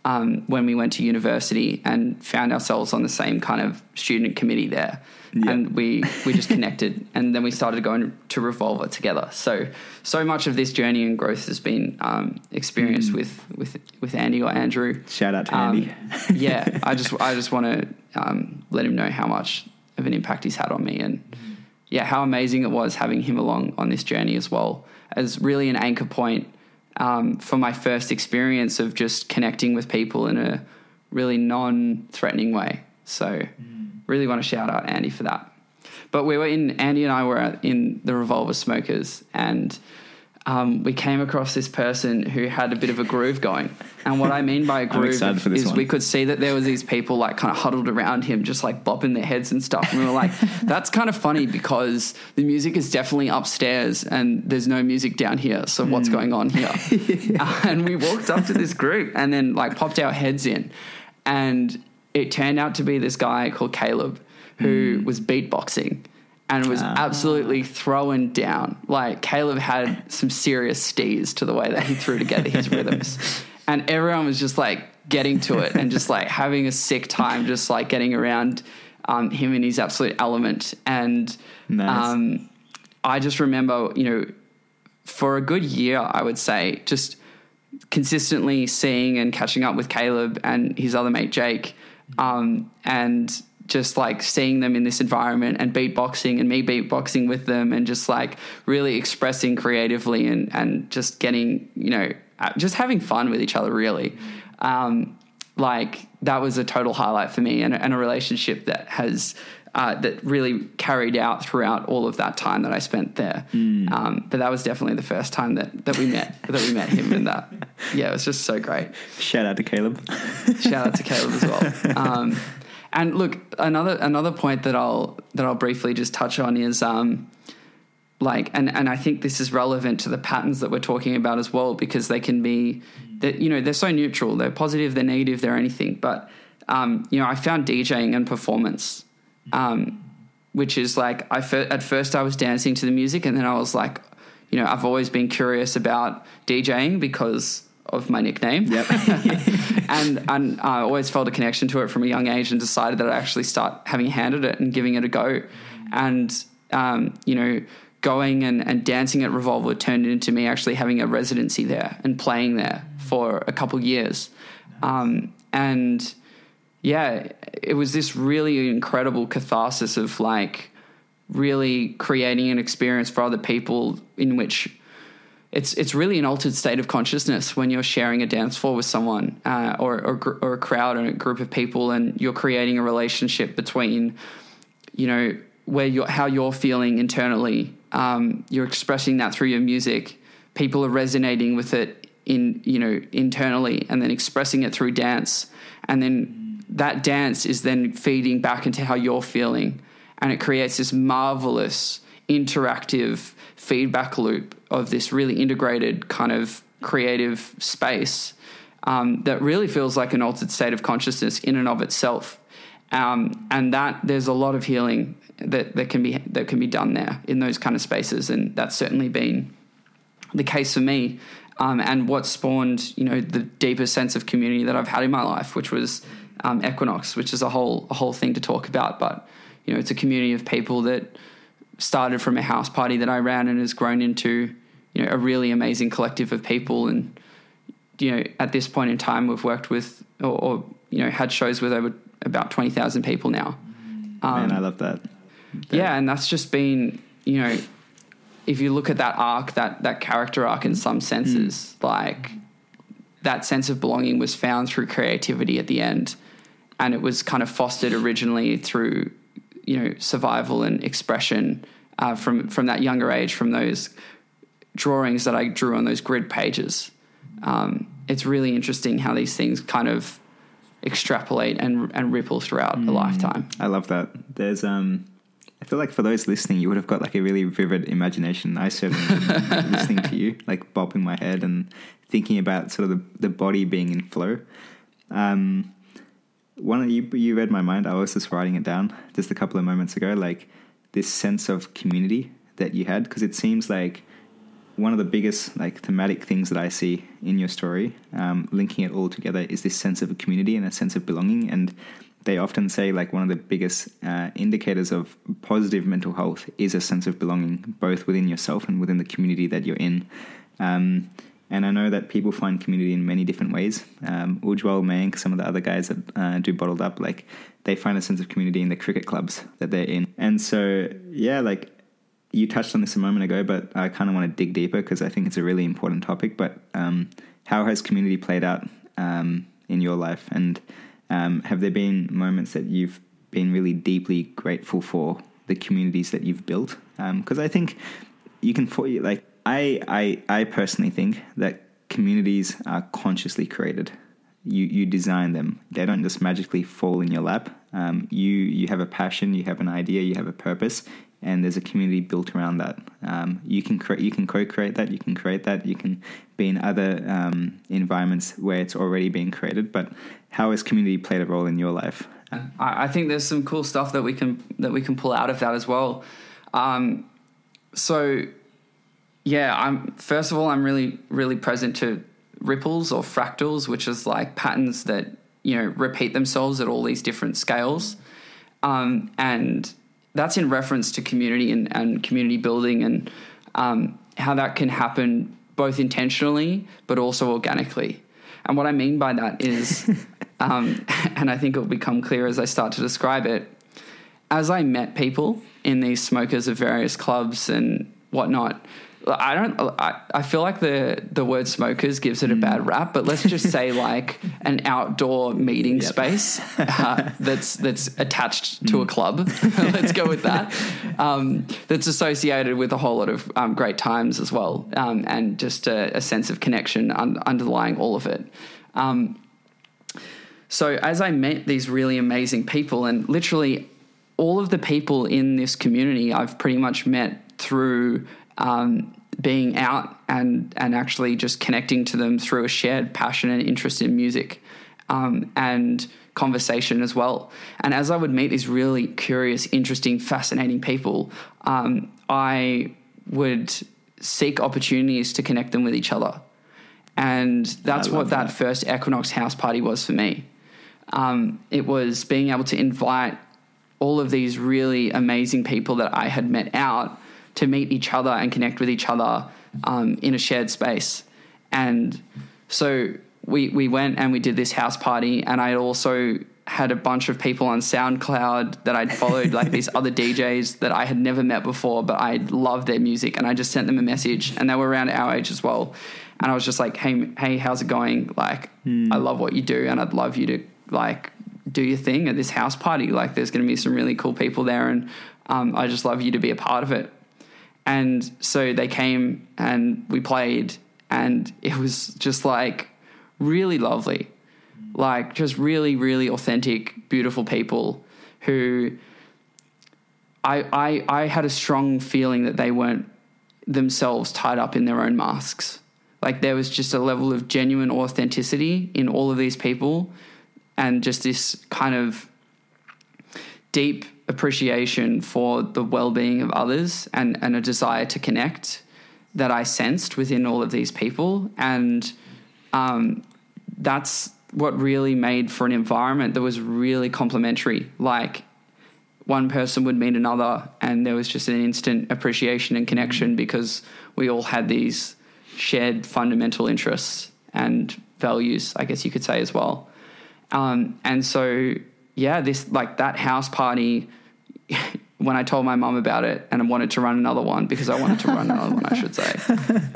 um, when we went to university and found ourselves on the same kind of student committee there. Yeah. And we we just connected, and then we started going to Revolver together. So so much of this journey and growth has been um, experienced with with with Andy or Andrew. Shout out to Um, Andy. yeah, I just I just want to um, let him know how much of an impact he's had on me, and yeah, how amazing it was having him along on this journey as well as really an anchor point um, for my first experience of just connecting with people in a really non-threatening way. So, really want to shout out Andy for that. But we were in Andy and I were in the Revolver Smokers, and um, we came across this person who had a bit of a groove going. And what I mean by a groove excited for this is one. we could see that there was these people like kind of huddled around him, just like bopping their heads and stuff. And we were like, that's kind of funny because the music is definitely upstairs and there's no music down here. So what's Hmm. going on here? Uh, and we walked up to this group and then like popped our heads in. And it turned out to be this guy called Caleb who was beatboxing and was Ah. absolutely throwing down. Like Caleb had some serious stees to the way that he threw together his rhythms. And everyone was just like getting to it and just like having a sick time, just like getting around um, him in his absolute element. And Nice. um, I just remember, you know, for a good year, I would say, just consistently seeing and catching up with Caleb and his other mate Jake, um, and just like seeing them in this environment and beatboxing and me beatboxing with them and just like really expressing creatively and and just getting you know uh, just having fun with each other really. Um, like that was a total highlight for me and, and a relationship that has uh, that really carried out throughout all of that time that I spent there. Um, but that was definitely the first time that, that we met that we met him and that yeah it was just so great. Shout out to Caleb. Shout out to Caleb as well. Um, and look, another another point that I'll that I'll briefly just touch on is um, like, and and I think this is relevant to the patterns that we're talking about as well because they can be that you know they're so neutral, they're positive, they're negative, they're anything. But um, you know, I found DJing and performance, um, which is like I fir- at first I was dancing to the music, and then I was like, you know, I've always been curious about DJing because of my nickname. Yep. and and I always felt a connection to it from a young age and decided that I'd actually start having handed it and giving it a go. And um, you know, going and, and dancing at Revolver turned into me actually having a residency there and playing there for a couple years. Um, and yeah, it was this really incredible catharsis of like really creating an experience for other people in which it's it's really an altered state of consciousness when you're sharing a dance floor with someone uh, or, or, or a crowd or a group of people, and you're creating a relationship between, you know, where you're how you're feeling internally. Um, you're expressing that through your music. People are resonating with it in you know internally, and then expressing it through dance, and then that dance is then feeding back into how you're feeling, and it creates this marvelous interactive feedback loop of this really integrated kind of creative space um, that really feels like an altered state of consciousness in and of itself. Um, and that there's a lot of healing that, that can be that can be done there in those kind of spaces, and that's certainly been the case for me. Um, and what spawned, you know, the deepest sense of community that I've had in my life, which was um, Equinox, which is a whole a whole thing to talk about. But you know, it's a community of people that started from a house party that I ran and has grown into you know a really amazing collective of people and you know at this point in time we've worked with or, or you know had shows with over about 20,000 people now. Um, Man, I love that. that. Yeah, and that's just been you know if you look at that arc that that character arc in some senses mm. like that sense of belonging was found through creativity at the end and it was kind of fostered originally through you know survival and expression uh, from from that younger age, from those drawings that I drew on those grid pages. Um, it's really interesting how these things kind of extrapolate and and ripple throughout mm, a lifetime. I love that. There's um I feel like for those listening, you would have got like a really vivid imagination. I certainly listening to you, like bobbing my head and thinking about sort of the, the body being in flow. Um, one you you read my mind. I was just writing it down just a couple of moments ago. Like this sense of community that you had, because it seems like one of the biggest like thematic things that I see in your story, um, linking it all together, is this sense of a community and a sense of belonging. And they often say like one of the biggest uh, indicators of positive mental health is a sense of belonging, both within yourself and within the community that you're in. Um, and I know that people find community in many different ways. Um, Ujwal, Mayank, some of the other guys that uh, do Bottled Up, like they find a sense of community in the cricket clubs that they're in. And so, yeah, like you touched on this a moment ago, but I kind of want to dig deeper because I think it's a really important topic. But um, how has community played out um, in your life? And um, have there been moments that you've been really deeply grateful for the communities that you've built? Because um, I think you can, for like, I, I, I personally think that communities are consciously created. You, you design them. They don't just magically fall in your lap. Um, you, you have a passion, you have an idea, you have a purpose, and there's a community built around that. Um, you can create, you can co-create that, you can create that, you can be in other um, environments where it's already being created. But how has community played a role in your life? I, think there's some cool stuff that we can that we can pull out of that as well. Um, so yeah, I'm first of all, I'm really really present to ripples or fractals, which is like patterns that you know repeat themselves at all these different scales, um, and that's in reference to community and, and community building and um, how that can happen both intentionally but also organically. And what I mean by that is, um, and I think it will become clear as I start to describe it, as I met people in these smokers of various clubs and whatnot, I don't. I, I feel like the the word smokers gives it a bad mm. rap, but let's just say like an outdoor meeting yep. space uh, that's that's attached to a mm. club. let's go with that. Um, that's associated with a whole lot of um, great times as well, um, and just a, a, sense of connection un- underlying all of it. Um, so as I met these really amazing people, and literally all of the people in this community, I've pretty much met through um, being out and and actually just connecting to them through a shared passion and interest in music um, and conversation as well. And as I would meet these really curious, interesting, fascinating people, um, I would seek opportunities to connect them with each other. And that's what that, that, first Equinox house party was for me. Um, it was being able to invite all of these really amazing people that I had met out to meet each other and connect with each other um, in a shared space. And so we we went and we did this house party, and I also had a bunch of people on SoundCloud that I'd followed, like these other DJs that I had never met before, but I loved their music, and I just sent them a message, and they were around our age as well, and I was just like, "Hey, hey, how's it going? Like, I love what you do, and I'd love you to like do your thing at this house party. Like, there's going to be some really cool people there, and um, I just love you to be a part of it." And so they came and we played, and it was just like really lovely. Like just really really authentic beautiful people who I, I i had a strong feeling that they weren't themselves tied up in their own masks. Like there was just a level of genuine authenticity in all of these people and just this kind of deep appreciation for the well-being of others and, and a desire to connect that i sensed within all of these people and um, that's what really made for an environment that was really complementary. Like one person would meet another, and there was just an instant appreciation and connection because we all had these shared fundamental interests and values, I guess you could say as well. Um, and so, yeah, this like that house party. when I told my mum about it and I wanted to run another one because I wanted to run another one, I should say,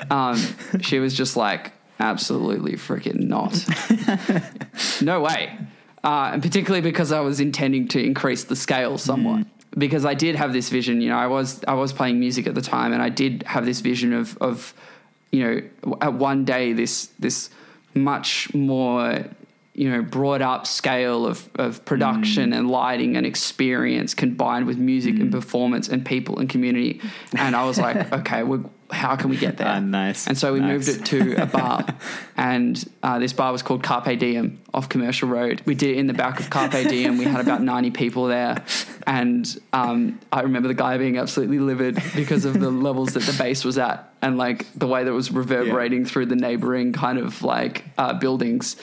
um, she was just like, Absolutely freaking not. no way. Uh, and particularly because I was intending to increase the scale somewhat. Mm. Because I did have this vision, you know, I was I was playing music at the time, and I did have this vision of of, you know, at one day this this much more you know brought up scale of, of production mm. and lighting and experience combined with music mm. and performance and people and community and i was like okay we're how can we get there? Uh, nice. And so we nice. moved it to a bar, and uh, this bar was called Carpe Diem off Commercial Road. We did it in the back of Carpe Diem. We had about ninety people there, and um, I remember the guy being absolutely livid because of the levels that the bass was at, and like the way that was reverberating yeah. through the neighboring kind of like uh, buildings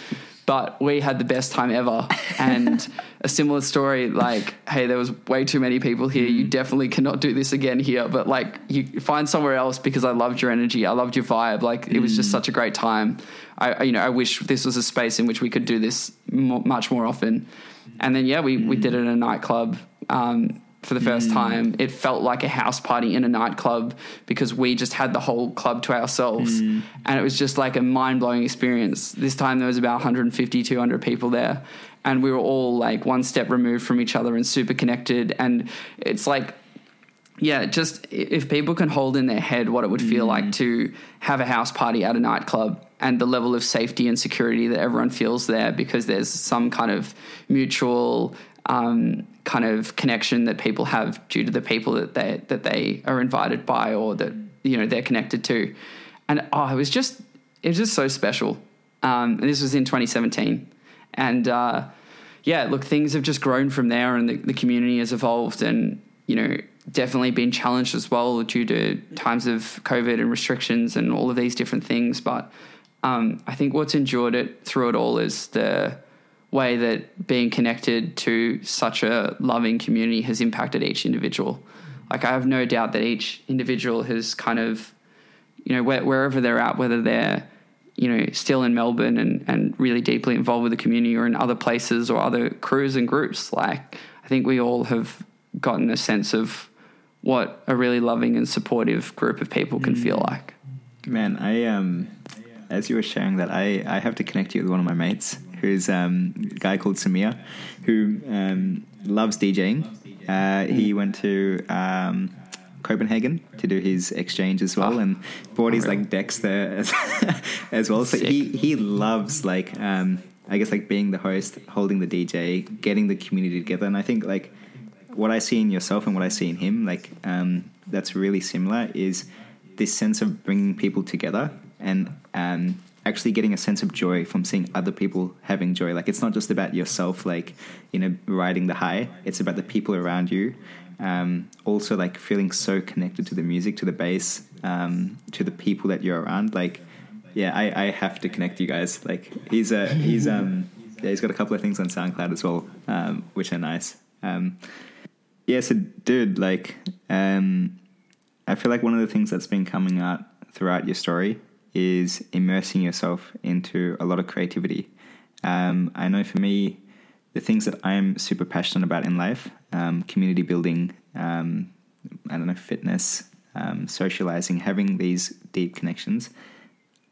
but we had the best time ever. And a similar story, like, hey, there was way too many people here. You definitely cannot do this again here. But like, you find somewhere else because I loved your energy. I loved your vibe. Like, it was just mm. such a great time. I, you know, I wish this was a space in which we could do this much more often. And then, yeah, we, we did it in a nightclub. Um, for the first mm. time. It felt like a house party in a nightclub because we just had the whole club to ourselves. Mm. And it was just like a mind blowing experience. This time there was about 150, 200 people there. And we were all like one step removed from each other and super connected. And it's like, yeah, just if people can hold in their head what it would feel mm. like to have a house party at a nightclub and the level of safety and security that everyone feels there because there's some kind of mutual um, kind of connection that people have due to the people that they that they are invited by or that you know they're connected to, and oh, it was just it was just so special. Um, and this was in 2017, and uh, yeah, look, things have just grown from there, and the, the community has evolved, and you know definitely been challenged as well due to times of COVID and restrictions and all of these different things. But um, I think what's endured it through it all is the way that being connected to such a loving community has impacted each individual. Like I have no doubt that each individual has kind of, you know, where, wherever they're at, whether they're, you know, still in Melbourne and, and really deeply involved with the community or in other places or other crews and groups, like I think we all have gotten a sense of what a really loving and supportive group of people can feel mm. like. Man, I um as you were sharing that, I, I have to connect you with one of my mates who's um, a guy called Samir, who um, loves DJing. Uh, he went to um, Copenhagen to do his exchange as well, oh, and bought his like decks there as, as well. So Sick. he he loves like um, I guess like being the host, holding the DJ, getting the community together, and I think like what I see in yourself and what I see in him, like um, that's really similar, is this sense of bringing people together and um, actually getting a sense of joy from seeing other people having joy. Like it's not just about yourself, like you know, riding the high. It's about the people around you. Um, also, like feeling so connected to the music, to the bass, um, to the people that you're around. Like, yeah, I, I have to connect you guys. Like he's a he's um yeah he's got a couple of things on SoundCloud as well, um, which are nice. Um, yeah, so dude, like um, I feel like one of the things that's been coming out throughout your story is immersing yourself into a lot of creativity. Um, I know for me, the things that I'm super passionate about in life, um, community building, um, I don't know, fitness, um, socializing, having these deep connections,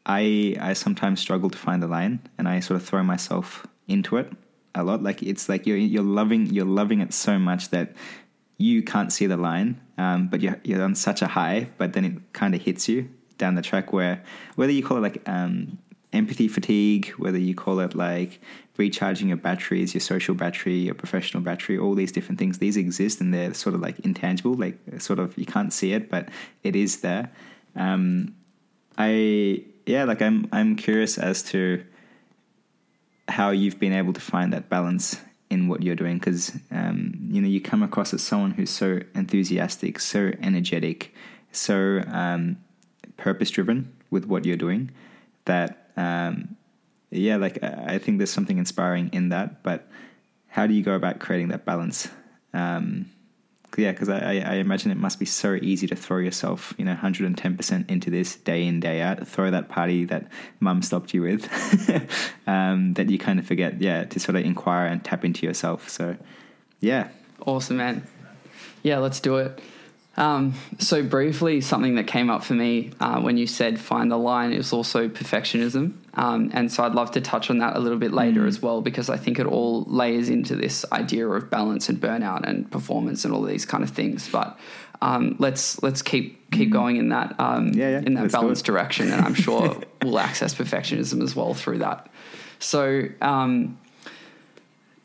I I sometimes struggle to find the line, and I sort of throw myself into it a lot. Like it's like you're you're loving you're loving it so much that you can't see the line, um, but you're you're on such a high, but then it kind of hits you down the track where whether you call it like um, empathy fatigue, whether you call it like recharging your batteries, your social battery, your professional battery, all these different things, these exist and they're sort of like intangible, like sort of you can't see it, but it is there. Um, I yeah, like I'm I'm curious as to how you've been able to find that balance in what you're doing because um, you know you come across as someone who's so enthusiastic, so energetic, so um, purpose driven with what you're doing that um, yeah, like I think there's something inspiring in that. But how do you go about creating that balance? Um, yeah, because I, I imagine it must be so easy to throw yourself, you know, 110% into this day in, day out, throw that party that mum stopped you with, um, that you kind of forget, yeah, to sort of inquire and tap into yourself. So, yeah. Awesome, man. Yeah, let's do it. Um, so briefly, something that came up for me uh, when you said find the line is also perfectionism, um, and so I'd love to touch on that a little bit later mm. as well because I think it all layers into this idea of balance and burnout and performance and all these kind of things. But um, let's let's keep keep mm. going in that um, yeah, yeah, in that balance direction, and I'm sure we'll access perfectionism as well through that. So um,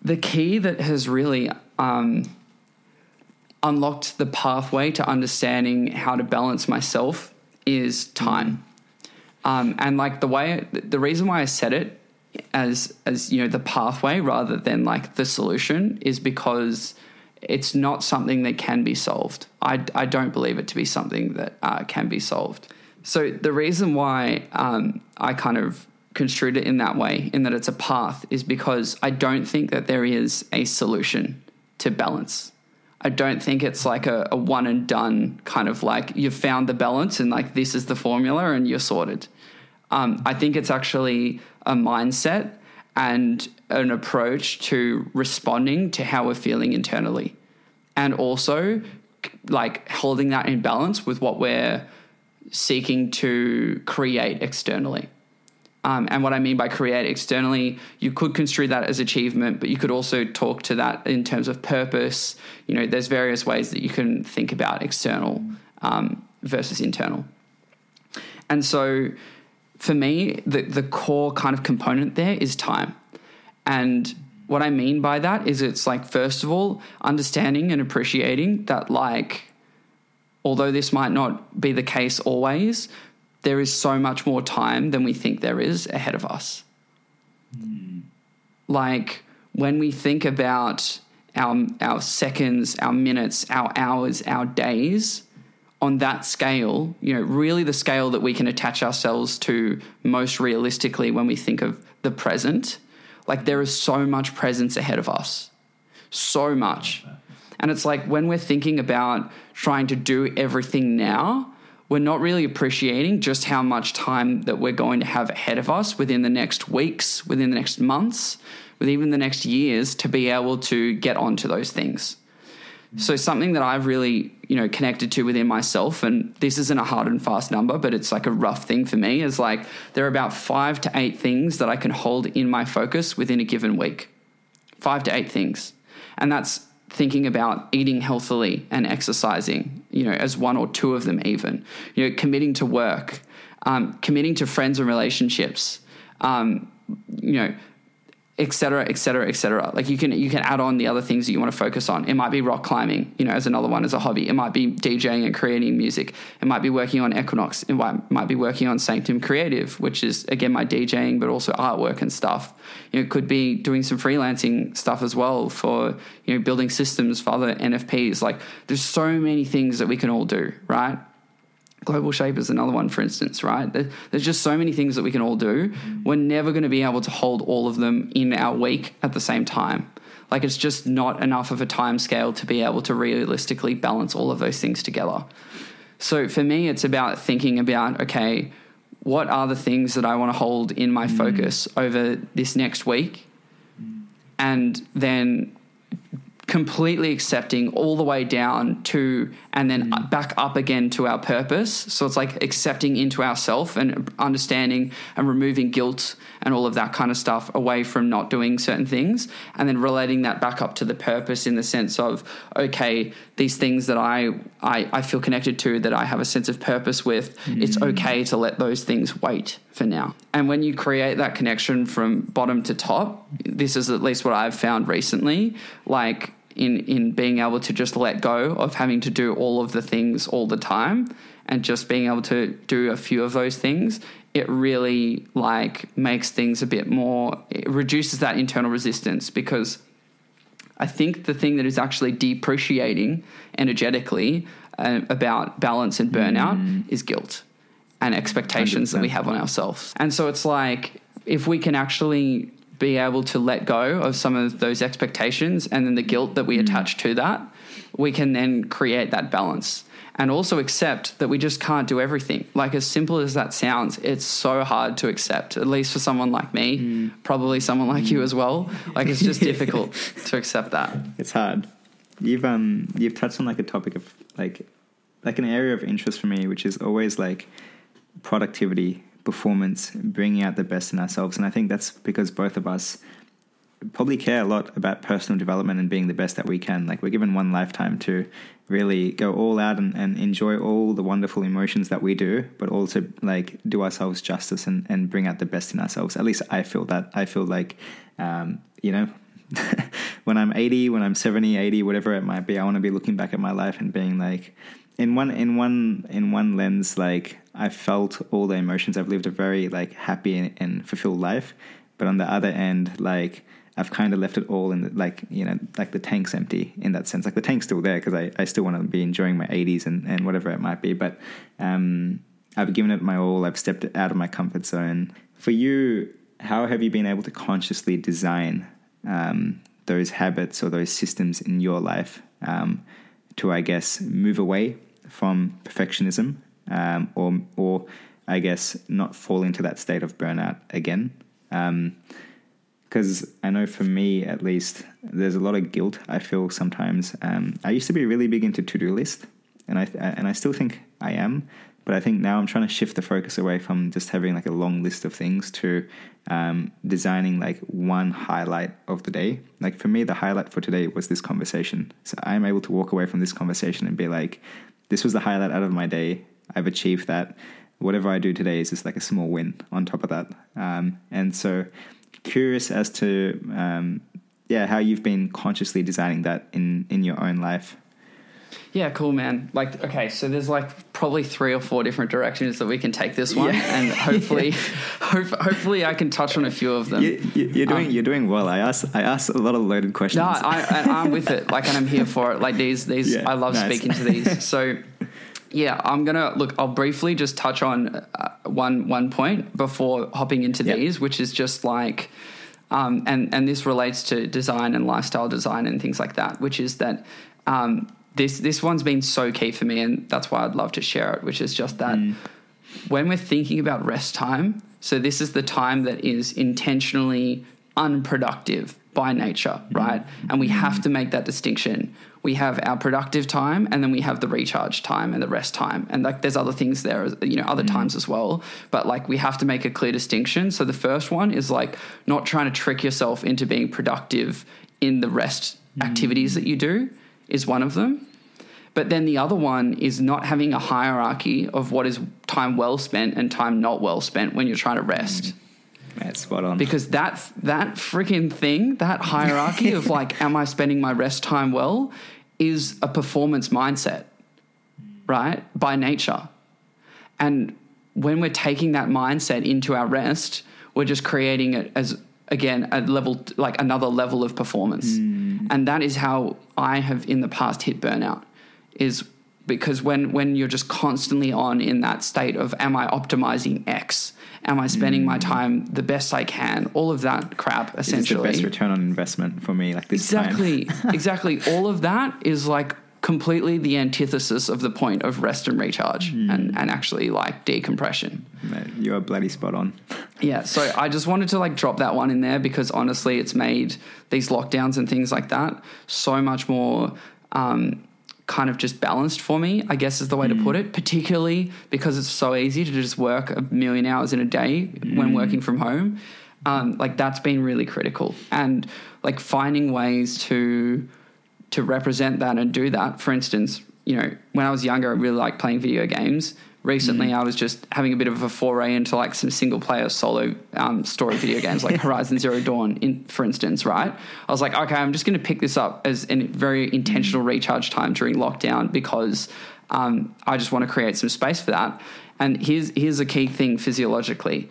the key that has really um, unlocked the pathway to understanding how to balance myself is time. Um, and like the way, the reason why I said it as as you know the pathway rather than like the solution is because it's not something that can be solved. I, I don't believe it to be something that uh, can be solved. So the reason why um, I kind of construed it in that way, in that it's a path, is because I don't think that there is a solution to balance. I don't think it's like a, a, one and done kind of like you've found the balance and like this is the formula and you're sorted. Um, I think it's actually a mindset and an approach to responding to how we're feeling internally. And also like holding that in balance with what we're seeking to create externally. Um, and what I mean by create externally, you could construe that as achievement, but you could also talk to that in terms of purpose. You know, there's various ways that you can think about external um, versus internal. And so for me, the, the core kind of component there is time. And what I mean by that is it's like, first of all, understanding and appreciating that, like, although this might not be the case always, there is so much more time than we think there is ahead of us. Mm. Like when we think about our, our seconds, our minutes, our hours, our days, on that scale, you know, really the scale that we can attach ourselves to most realistically when we think of the present, like there is so much presence ahead of us. So much. And it's like when we're thinking about trying to do everything now, we're not really appreciating just how much time that we're going to have ahead of us within the next weeks, within the next months, with even the next years to be able to get onto those things. So something that I've really, you know, connected to within myself, and this isn't a hard and fast number, but it's like a rough thing for me, is like there are about five to eight things that I can hold in my focus within a given week. Five to eight things. And that's thinking about eating healthily and exercising, you know, as one or two of them, even, you know, committing to work, um, committing to friends and relationships, um, you know, et cetera, et cetera, et cetera. Like you can you can add on the other things that you want to focus on. It might be rock climbing, you know, as another one as a hobby. It might be DJing and creating music. It might be working on Equinox. It might, might be working on Sanctum Creative, which is again my DJing, but also artwork and stuff. You know, it could be doing some freelancing stuff as well for you know building systems for other NFPs. Like there's so many things that we can all do, right? Global Shape is another one, for instance, right? There's just so many things that we can all do. Mm. We're never going to be able to hold all of them in our week at the same time. Like it's just not enough of a time scale to be able to realistically balance all of those things together. So for me, it's about thinking about okay, what are the things that I want to hold in my mm. focus over this next week? Mm. and then completely accepting all the way down to and then mm. back up again to our purpose. So it's like accepting into ourself and understanding and removing guilt and all of that kind of stuff away from not doing certain things and then relating that back up to the purpose in the sense of okay these things that i i, I feel connected to that i have a sense of purpose with it's mm. okay to let those things wait for now. And when you create that connection from bottom to top this is at least what i've found recently like in in being able to just let go of having to do all of the things all the time and just being able to do a few of those things it really like makes things a bit more it reduces that internal resistance because I think the thing that is actually depreciating energetically uh, about balance and burnout is guilt and expectations that we have on ourselves. And so it's like if we can actually be able to let go of some of those expectations and then the guilt that we mm. attach to that, we can then create that balance. And also accept that we just can't do everything. Like, as simple as that sounds, it's so hard to accept, at least for someone like me, mm. probably someone like you mm. as well. Like, it's just difficult to accept that. It's hard. You've um you've touched on like a topic of like like an area of interest for me, which is always like productivity, performance, bringing out the best in ourselves, and I think that's because both of us probably care a lot about personal development and being the best that we can. Like we're given one lifetime to really go all out and, and enjoy all the wonderful emotions that we do, but also like do ourselves justice and, and bring out the best in ourselves. At least I feel that. I feel like, um, you know, when I'm 80, when I'm 70, 80, whatever it might be, I want to be looking back at my life and being like, in one in one in one lens, like I felt all the emotions. I've lived a very like happy and, fulfilled life, but on the other end, like I've kind of left it all in the, like you know like the tank's empty in that sense. Like the tank's still there because I, I still want to be enjoying my 80s and, and whatever it might be. But um, I've given it my all. I've stepped out of my comfort zone. For you, how have you been able to consciously design um, those habits or those systems in your life um, to, I guess, move away from perfectionism um, or, or I guess, not fall into that state of burnout again? because I know for me at least, there's a lot of guilt I feel sometimes. Um, I used to be really big into to do list, and I and I still think I am, but I think now I'm trying to shift the focus away from just having like a long list of things to um, designing like one highlight of the day. Like for me, the highlight for today was this conversation. So I'm able to walk away from this conversation and be like, this was the highlight out of my day. I've achieved that. Whatever I do today is just like a small win on top of that. Um, and so curious as to um, yeah how you've been consciously designing that in in your own life Yeah, cool, man. Like, okay, so there's like probably three or four different directions that we can take this one, Yeah. and hopefully, hope, hopefully, I can touch on a few of them. you, you're doing Um, you're doing well i asked i asked a lot of loaded questions No, I, I, I'm with it. Like, and I'm here for it. Like these, these, Yeah, I love nice. speaking to these. So, yeah, I'm gonna look. I'll briefly just touch on uh, one one point before hopping into Yeah. these, which is just like, um, and and this relates to design and lifestyle design and things like that. Which is that um, this this one's been so key for me, and that's why I'd love to share it. Which is just that when we're thinking about rest time, so this is the time that is intentionally unproductive by nature, right? And we have to make that distinction. We have our productive time and then we have the recharge time and the rest time. And like there's other things there, you know, other mm. times as well. But like we have to make a clear distinction. So the first one is like not trying to trick yourself into being productive in the rest mm. activities that you do is one of them. But then the other one is not having a hierarchy of what is time well spent and time not well spent when you're trying to rest. Mm. That's spot on Because that's that freaking thing, that hierarchy of like, am I spending my rest time well, is a performance mindset, right? By nature. And when we're taking that mindset into our rest, we're just creating it as again a level like another level of performance. Mm. And that is how I have in the past hit burnout is because when when you're just constantly on in that state of am I optimizing X? Am I spending my time the best I can? All of that crap This is the best return on investment for me like this time. Exactly, exactly. All of that is like completely the antithesis of the point of rest and recharge and, and actually like decompression. Mate, You're bloody spot on. Yeah, so I just wanted to like drop that one in there because honestly, it's made these lockdowns and things like that so much more um, kind of just balanced for me, I guess is the way to put it, particularly because it's so easy to just work a million hours in a day when working from home. Um, like that's been really critical. And like finding ways to to represent that and do that. For instance, you know, when I was younger, I really liked playing video games. Recently, I was just having a bit of a foray into like some single player solo um, story video games, like Horizon Zero Dawn, in, for instance, right? I was like, okay, I'm just going to pick this up as a very intentional recharge time during lockdown because um, I just want to create some space for that. And here's here's a key thing physiologically.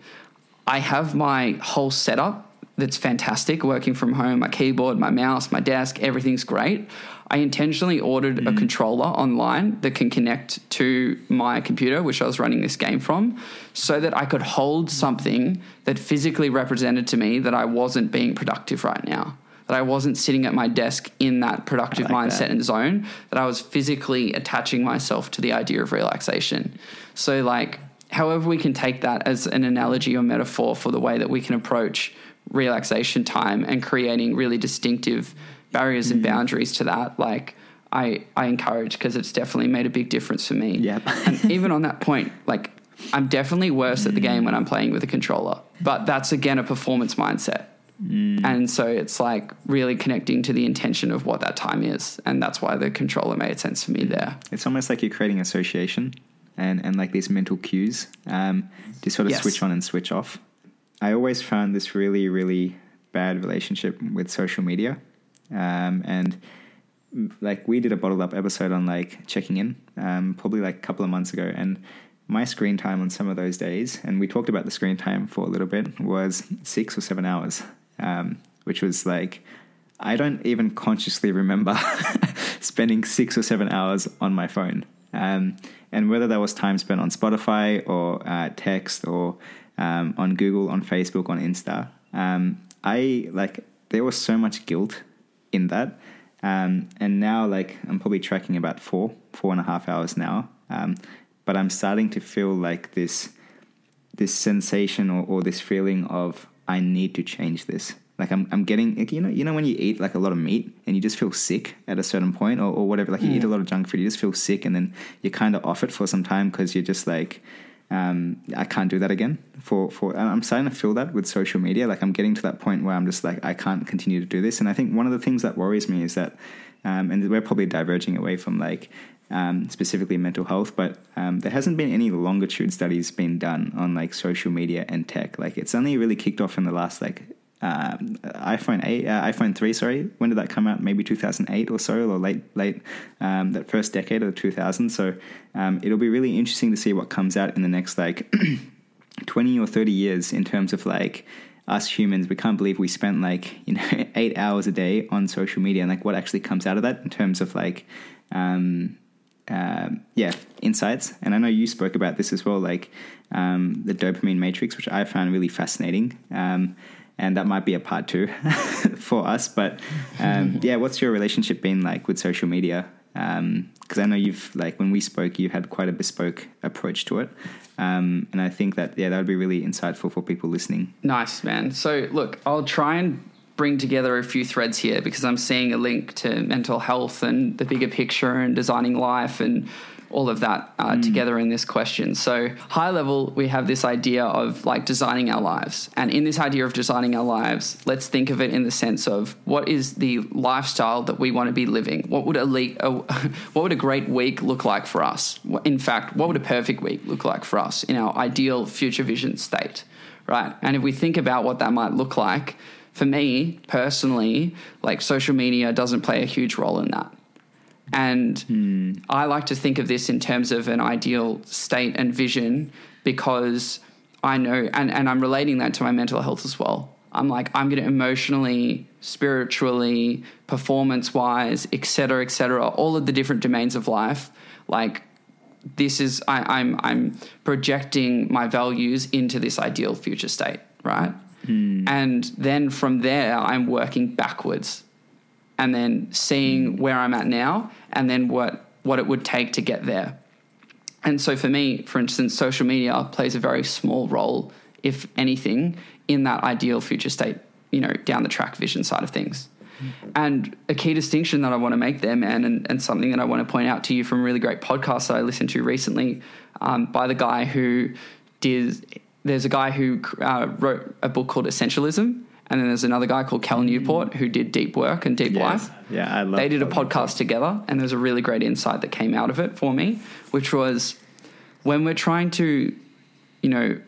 I have my whole setup that's fantastic working from home my keyboard, my mouse, my desk, everything's great. I intentionally ordered a mm. controller online that can connect to my computer, which I was running this game from, so that I could hold something that physically represented to me that I wasn't being productive right now. That I wasn't sitting at my desk in that productive like mindset that. and zone, that I was physically attaching myself to the idea of relaxation. So, like, however, we can take that as an analogy or metaphor for the way that we can approach relaxation time and creating really distinctive barriers Mm-hmm. and boundaries to that, like, I, I encourage because it's definitely made a big difference for me. Yep. and even on that point, like, I'm definitely worse at the game when I'm playing with a controller, but that's again a performance mindset. And so it's like really connecting to the intention of what that time is. And that's why the controller made sense for me there. It's almost like you're creating association and, and like these mental cues um, to sort of Yes. switch on and switch off. I always found this really, really bad relationship with social media. Um, and mm, like we did a bottled up episode on like checking in um, probably like a couple of months ago. And my screen time on some of those days, and we talked about the screen time for a little bit, was six or seven hours, um, which was like, I don't even consciously remember spending six or seven hours on my phone. Um, and whether that was time spent on Spotify or uh, text or um, on Google, on Facebook, on Insta, um, I like there was so much guilt in that. Um, and now, like, I'm probably tracking about four, four and a half hours now. Um, but I'm starting to feel like this, this sensation or, or this feeling of I need to change this. Like I'm, I'm getting, like, you know, you know when you eat like a lot of meat and you just feel sick at a certain point, or, or whatever. Like you eat a lot of junk food, you just feel sick, and then you're kind of off it for some time because you're just like, um, I can't do that again. For for I'm starting to feel that with social media. Like I'm getting to that point where I'm just like I can't continue to do this. And I think one of the things that worries me is that, um, and we're probably diverging away from like um, specifically mental health, but um, there hasn't been any longitude studies being done on like social media and tech. Like it's only really kicked off in the last like um, iPhone eight, uh, iPhone three. Sorry, when did that come out? Maybe 2008 or so, or late late um, that first decade of the 2000s. So um, it'll be really interesting to see what comes out in the next like 20 or 30 years in terms of like us humans we can't believe we spent like you know eight hours a day on social media and like what actually comes out of that in terms of like um, yeah insights and i know you spoke about this as well like the dopamine matrix which i found really fascinating and that might be a part two for us but um, yeah what's your relationship been like with social media because I know you've like when we spoke, you had quite a bespoke approach to it, um, and I think that yeah, that would be really insightful for people listening. Nice, man. So, look, I'll try and bring together a few threads here because I'm seeing a link to mental health and the bigger picture and designing life and all of that uh, together in this question. So, high level, we have this idea of like designing our lives. And in this idea of designing our lives, let's think of it in the sense of what is the lifestyle that we want to be living? What would a, le- a what would a great week look like for us? In fact, what would a perfect week look like for us in our ideal future vision state? Right? And if we think about what that might look like, for me personally, like social media doesn't play a huge role in that. And hmm. I like to think of this in terms of an ideal state and vision because I know, and, and I'm relating that to my mental health as well. I'm like, I'm going to emotionally, spiritually, performance wise, et cetera, et cetera, all of the different domains of life. Like, this is, I, I'm, I'm projecting my values into this ideal future state, right? Hmm. And then from there, I'm working backwards and then seeing hmm. where I'm at now, and then what what it would take to get there. And so for me, for instance, social media plays a very small role, if anything, in that ideal future state, you know, down the track vision side of things. And a key distinction that I want to make there, man, and, and something that I want to point out to you from a really great podcast that I listened to recently um, by the guy who did, there's a guy who uh, wrote a book called Essentialism. And then there's another guy called Cal Newport who did Deep Work and Deep Yes. Life. Yeah, I love They did a podcast together, and there's a really great insight that came out of it for me, which was when we're trying to, you know,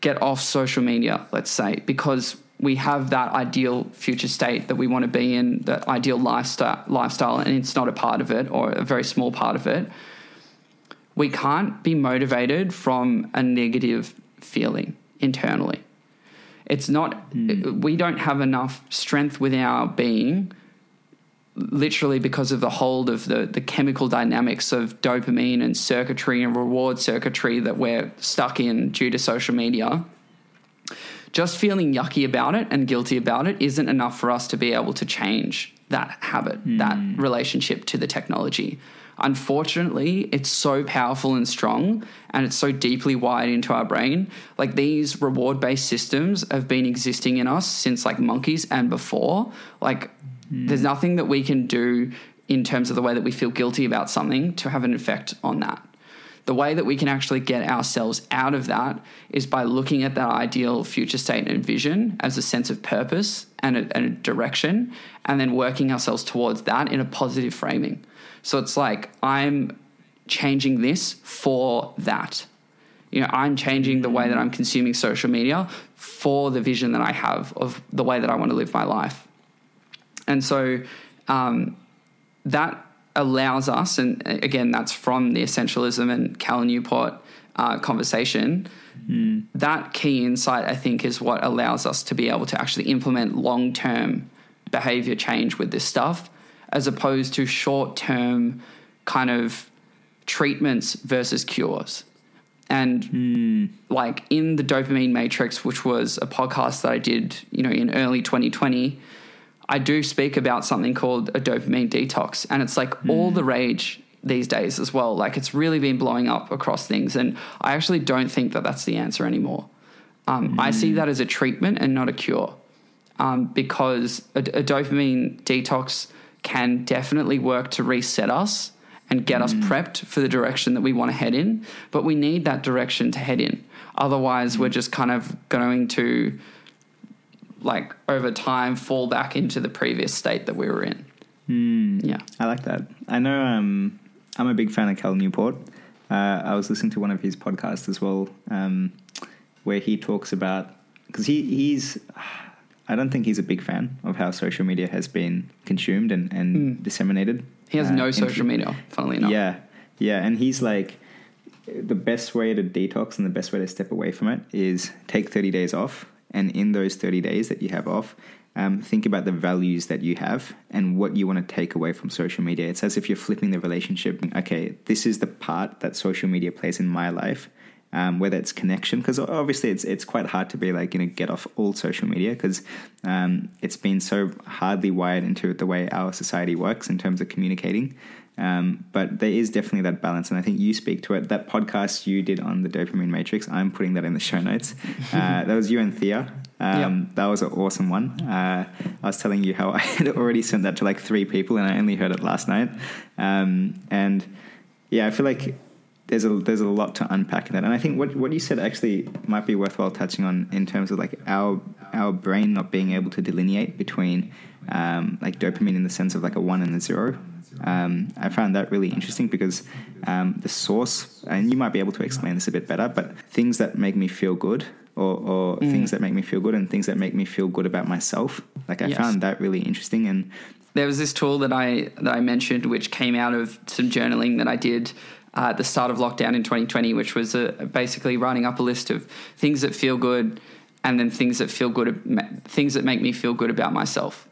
get off social media, let's say, because we have that ideal future state that we want to be in, that ideal lifestyle, lifestyle, and it's not a part of it or a very small part of it. We can't be motivated from a negative feeling internally. It's not, hmm. we don't have enough strength within our being literally because of the hold of the, the chemical dynamics of dopamine and circuitry and reward circuitry that we're stuck in due to social media, just feeling yucky about it and guilty about it isn't enough for us to be able to change that habit, that hmm. relationship to the technology. Unfortunately, it's so powerful and strong and it's so deeply wired into our brain. Like these reward based systems have been existing in us since like monkeys and before. Like there's nothing that we can do in terms of the way that we feel guilty about something to have an effect on that. The way that we can actually get ourselves out of that is by looking at that ideal future state and vision as a sense of purpose and a, and a direction, and then working ourselves towards that in a positive framing. So it's like, I'm changing this for that. You know, I'm changing the way that I'm consuming social media for the vision that I have of the way that I want to live my life. And so um, that allows us, and again, that's from the essentialism and Cal Newport uh, conversation. That key insight, I think, is what allows us to be able to actually implement long term behavior change with this stuff, as opposed to short term kind of treatments versus cures. And like in the dopamine matrix, which was a podcast that I did, you know, in early 2020, I do speak about something called a dopamine detox, and it's like all the rage these days as well. Like it's really been blowing up across things, and I actually don't think that that's the answer anymore. Um, I see that as a treatment and not a cure, um, because a, a dopamine detox can definitely work to reset us and get us prepped for the direction that we want to head in. But we need that direction to head in. Otherwise, we're just kind of going to like over time fall back into the previous state that we were in. Yeah. I like that. I know um, I'm a big fan of Cal Newport. Uh, I was listening to one of his podcasts as well, um, where he talks about because he, he's. I don't think he's a big fan of how social media has been consumed and, and disseminated. He has uh, no social media, funnily enough. Yeah, yeah, and he's like, the best way to detox and the best way to step away from it is take 30 days off. And in those 30 days that you have off, um, think about the values that you have and what you want to take away from social media. It's as if you're flipping the relationship. Okay, this is the part that social media plays in my life. Um, whether it's connection, because obviously it's it's quite hard to be like you know get off all social media because um, it's been so hardly wired into the way our society works in terms of communicating. Um, but there is definitely that balance, and I think you speak to it. That podcast you did on the dopamine matrix, I'm putting that in the show notes. Uh, that was you and Thea. Um, That was an awesome one. Uh, I was telling you how I had already sent that to like three people, and I only heard it last night. Um, and yeah, I feel like there's a there's a lot to unpack in that, and I think what what you said actually might be worthwhile touching on in terms of like our our brain not being able to delineate between um, like dopamine in the sense of like a one and a zero. Um, I found that really interesting because um, the source, and you might be able to explain this a bit better, but things that make me feel good. Or, or things that make me feel good and things that make me feel good about myself. Like I Yes. found that really interesting, and There was this tool that I that I mentioned, which came out of some journaling that I did uh, at the start of lockdown in 2020, which was uh, basically writing up a list of things that feel good, and then things that feel good, things that make me feel good about myself.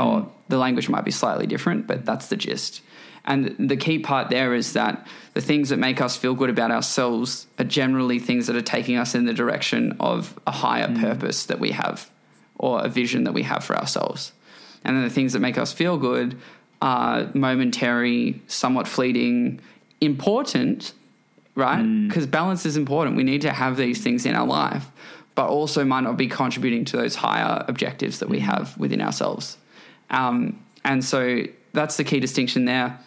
Or the language might be slightly different, but that's the gist. And the key part there is that the things that make us feel good about ourselves are generally things that are taking us in the direction of a higher purpose that we have or a vision that we have for ourselves. And then the things that make us feel good are momentary, somewhat fleeting, important, right? Because balance is important. We need to have these things in our life, but also might not be contributing to those higher objectives that we have within ourselves. Um, and so that's the key distinction there.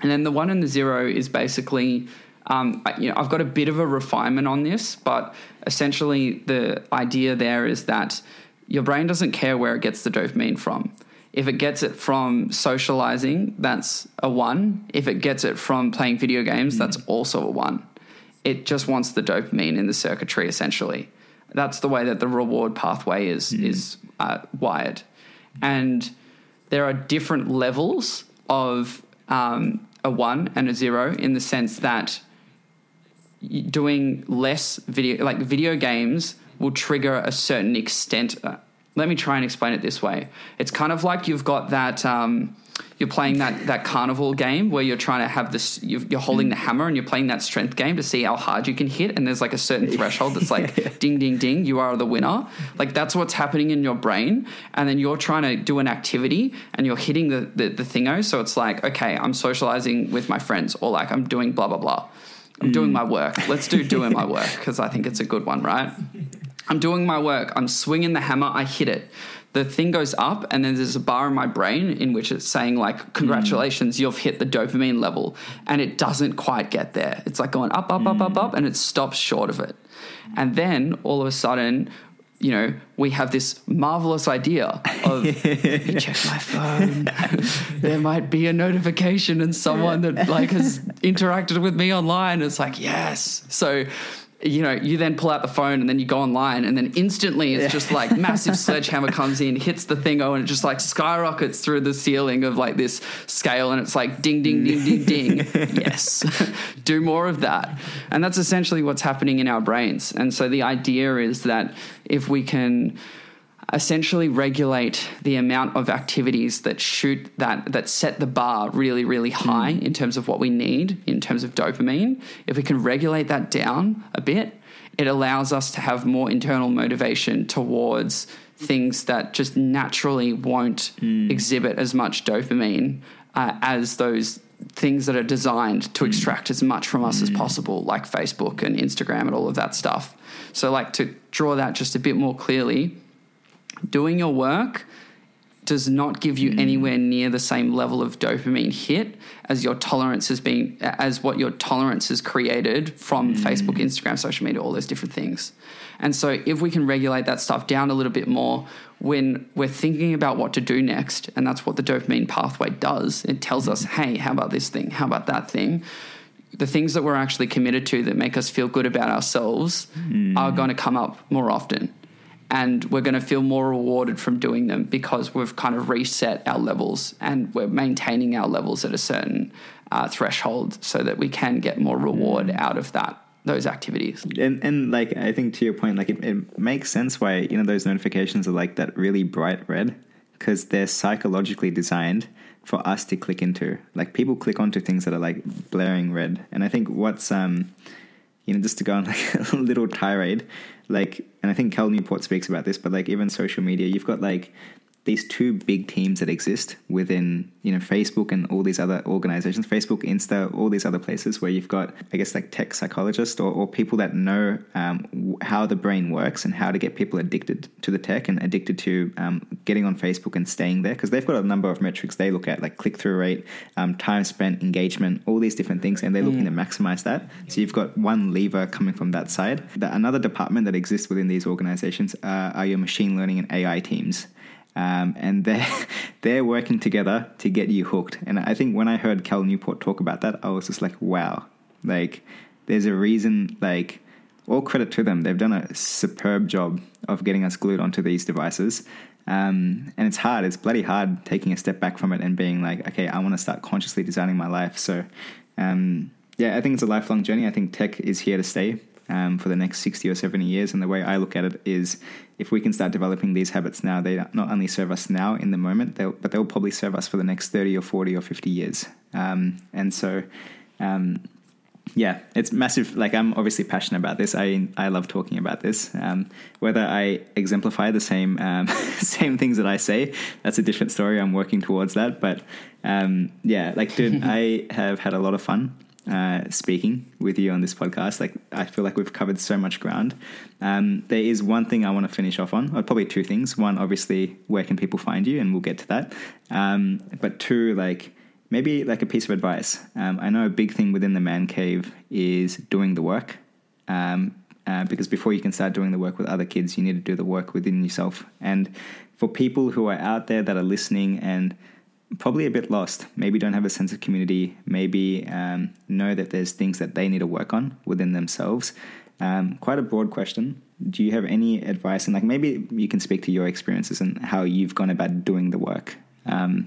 And then the one and the zero is basically, um, you know, I've got a bit of a refinement on this, but essentially the idea there is that your brain doesn't care where it gets the dopamine from. If it gets it from socializing, that's a one. If it gets it from playing video games, that's also a one. It just wants the dopamine in the circuitry, essentially. That's the way that the reward pathway is is uh, wired, and there are different levels of um, a one and a zero in the sense that doing less video, like video games, will trigger a certain extent. Let me try and explain it this way. It's kind of like you've got that. Um, you're playing that that carnival game where you're trying to have this. You're, you're holding the hammer and you're playing that strength game to see how hard you can hit. And there's like a certain threshold that's like ding, ding, ding. You are the winner. Like that's what's happening in your brain. And then you're trying to do an activity and you're hitting the the, the thingo. So it's like, okay, I'm socializing with my friends, or like I'm doing blah blah blah. I'm doing my work. Let's do doing my work because I think it's a good one, right? I'm doing my work. I'm swinging the hammer. I hit it. The thing goes up, and then there's a bar in my brain in which it's saying, like, congratulations, mm. you've hit the dopamine level. And it doesn't quite get there. It's like going up, up, up, up, up, mm. and it stops short of it. And then all of a sudden, you know, we have this marvelous idea of check my phone. there might be a notification and someone that like has interacted with me online. It's like, yes. So you know, you then pull out the phone and then you go online and then instantly it's just like massive sledgehammer comes in, hits the thing, oh, and it just like skyrockets through the ceiling of like this scale and it's like ding, ding, ding, ding, ding. Mm. yes. Do more of that. And that's essentially what's happening in our brains. And so the idea is that if we can essentially regulate the amount of activities that shoot that that set the bar really really high mm. in terms of what we need in terms of dopamine. If we can regulate that down a bit it allows us to have more internal motivation towards things that just naturally won't mm. exhibit as much dopamine uh, as those things that are designed to mm. extract as much from us as possible like Facebook and Instagram and all of that stuff. So like to draw that just a bit more clearly doing your work does not give you hmm. anywhere near the same level of dopamine hit as your tolerance has been as what your tolerance has created from hmm. Facebook, Instagram, social media, all those different things. And so if we can regulate that stuff down a little bit more when we're thinking about what to do next, and that's what the dopamine pathway does, it tells hmm. us, hey, how about this thing? How about that thing? The things that we're actually committed to that make us feel good about ourselves are going to come up more often and we're going to feel more rewarded from doing them because we've kind of reset our levels and we're maintaining our levels at a certain uh, threshold so that we can get more reward out of that those activities. and and like I think to your point, like it, it makes sense why you know those notifications are like that really bright red because they're psychologically designed for us to click into. Like people click onto things that are like blaring red, and I think what's um you know just to go on like a little tirade, like and I think Cal Newport speaks about this, but like even social media, you've got like these two big teams that exist within you know Facebook and all these other organizations, Facebook, Insta, all these other places where you've got I guess like tech psychologists or, or people that know um, how the brain works and how to get people addicted to the tech and addicted to um, getting on Facebook and staying there because they've got a number of metrics they look at like click through rate, um, time spent, engagement, all these different things, and they're looking to maximize that. So you've got one lever coming from that side. The, another department that exists within these organizations uh, are your machine learning and AI teams um, and they're they're working together to get you hooked. And I think when I heard Cal Newport talk about that, I was just like, wow, like there's a reason. Like all credit to them, they've done a superb job of getting us glued onto these devices. Um, and it's hard. It's bloody hard taking a step back from it and being like, okay, I want to start consciously designing my life. So, um, yeah, I think it's a lifelong journey. I think tech is here to stay um, for the next 60 or 70 years. And the way I look at it is if we can start developing these habits now, they not only serve us now in the moment, they'll, but they'll probably serve us for the next 30 or 40 or 50 years. Um, and so, um, yeah, it's massive. Like I'm obviously passionate about this. I I love talking about this. Um, whether I exemplify the same um, same things that I say, that's a different story. I'm working towards that. But um, yeah, like dude, I have had a lot of fun uh, speaking with you on this podcast. Like I feel like we've covered so much ground. Um, there is one thing I want to finish off on, or probably two things. One, obviously, where can people find you, and we'll get to that. Um, but two, like maybe like a piece of advice. Um, I know a big thing within the man cave is doing the work. Um, uh, because before you can start doing the work with other kids, you need to do the work within yourself. And for people who are out there that are listening and probably a bit lost, maybe don't have a sense of community, maybe um, know that there's things that they need to work on within themselves. Um, quite a broad question. Do you have any advice? And like maybe you can speak to your experiences and how you've gone about doing the work. Um,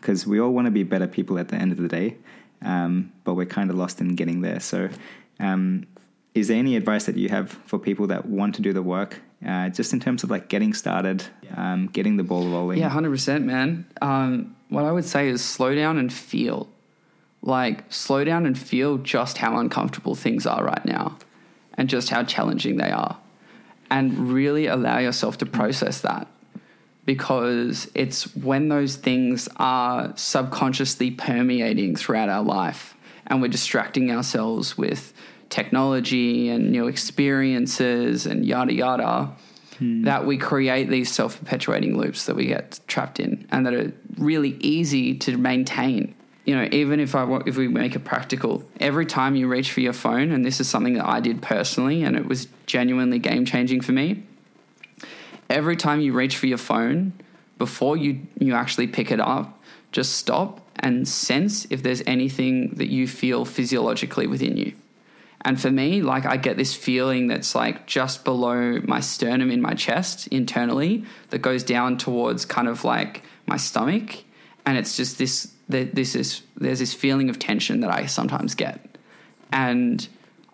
because we all want to be better people at the end of the day, um, but we're kind of lost in getting there. So, um, is there any advice that you have for people that want to do the work, uh, just in terms of like getting started, um, getting the ball rolling? Yeah, hundred percent, man. Um, what I would say is slow down and feel. Like slow down and feel just how uncomfortable things are right now, and just how challenging they are, and really allow yourself to process that because it's when those things are subconsciously permeating throughout our life and we're distracting ourselves with technology and new experiences and yada yada hmm. that we create these self-perpetuating loops that we get trapped in and that are really easy to maintain you know even if i if we make it practical every time you reach for your phone and this is something that i did personally and it was genuinely game changing for me every time you reach for your phone, before you, you actually pick it up, just stop and sense if there's anything that you feel physiologically within you. And for me, like I get this feeling that's like just below my sternum in my chest internally that goes down towards kind of like my stomach. And it's just this, this is, there's this feeling of tension that I sometimes get. And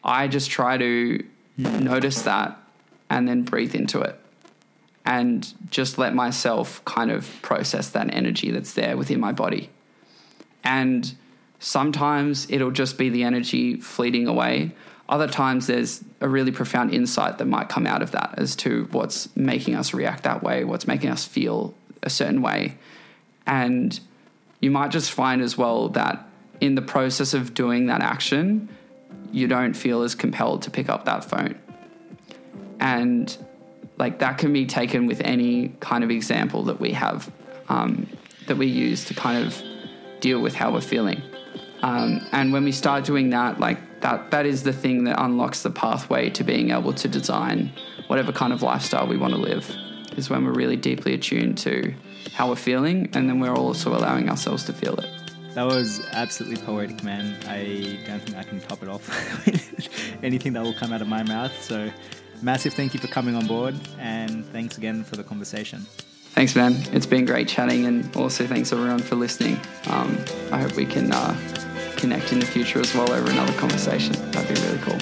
I just try to notice that and then breathe into it and just let myself kind of process that energy that's there within my body. And sometimes it'll just be the energy fleeting away. Other times there's a really profound insight that might come out of that as to what's making us react that way, what's making us feel a certain way. And you might just find as well that in the process of doing that action, you don't feel as compelled to pick up that phone. And like that can be taken with any kind of example that we have um, that we use to kind of deal with how we're feeling. Um, and when we start doing that, like that, that is the thing that unlocks the pathway to being able to design whatever kind of lifestyle we want to live. Is when we're really deeply attuned to how we're feeling, and then we're also allowing ourselves to feel it. That was absolutely poetic, man. I don't think I can top it off anything that will come out of my mouth. So massive thank you for coming on board and thanks again for the conversation. Thanks, man. It's been great chatting, and also thanks everyone for listening. Um, I hope we can uh, connect in the future as well over another conversation. That'd be really cool.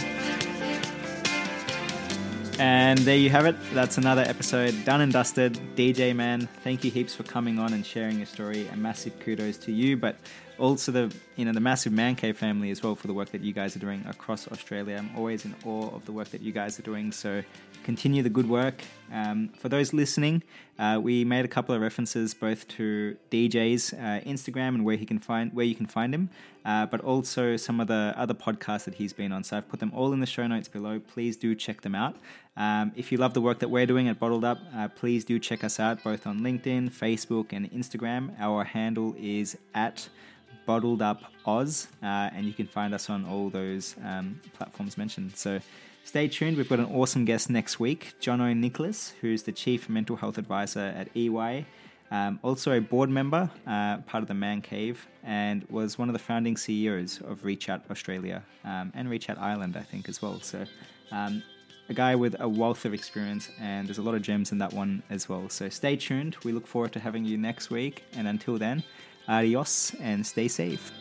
And there you have it. That's another episode done and dusted. DJ man, thank you heaps for coming on and sharing your story. A massive kudos to you, but also the you know the massive man cave family as well for the work that you guys are doing across Australia. I'm always in awe of the work that you guys are doing. So continue the good work. Um, for those listening, uh, we made a couple of references both to DJ's uh, Instagram and where he can find where you can find him, uh, but also some of the other podcasts that he's been on. So I've put them all in the show notes below. Please do check them out. Um, if you love the work that we're doing at Bottled Up, uh, please do check us out both on LinkedIn, Facebook, and Instagram. Our handle is at Bottled Up Oz, uh, and you can find us on all those um, platforms mentioned. So stay tuned. We've got an awesome guest next week, Jono Nicholas, who's the Chief Mental Health Advisor at EY. Um, also a board member, uh, part of the Man Cave, and was one of the founding CEOs of Reach Out Australia um, and Reach Out Ireland, I think, as well. So, um, a guy with a wealth of experience, and there's a lot of gems in that one as well. So, stay tuned. We look forward to having you next week, and until then, Adios and stay safe.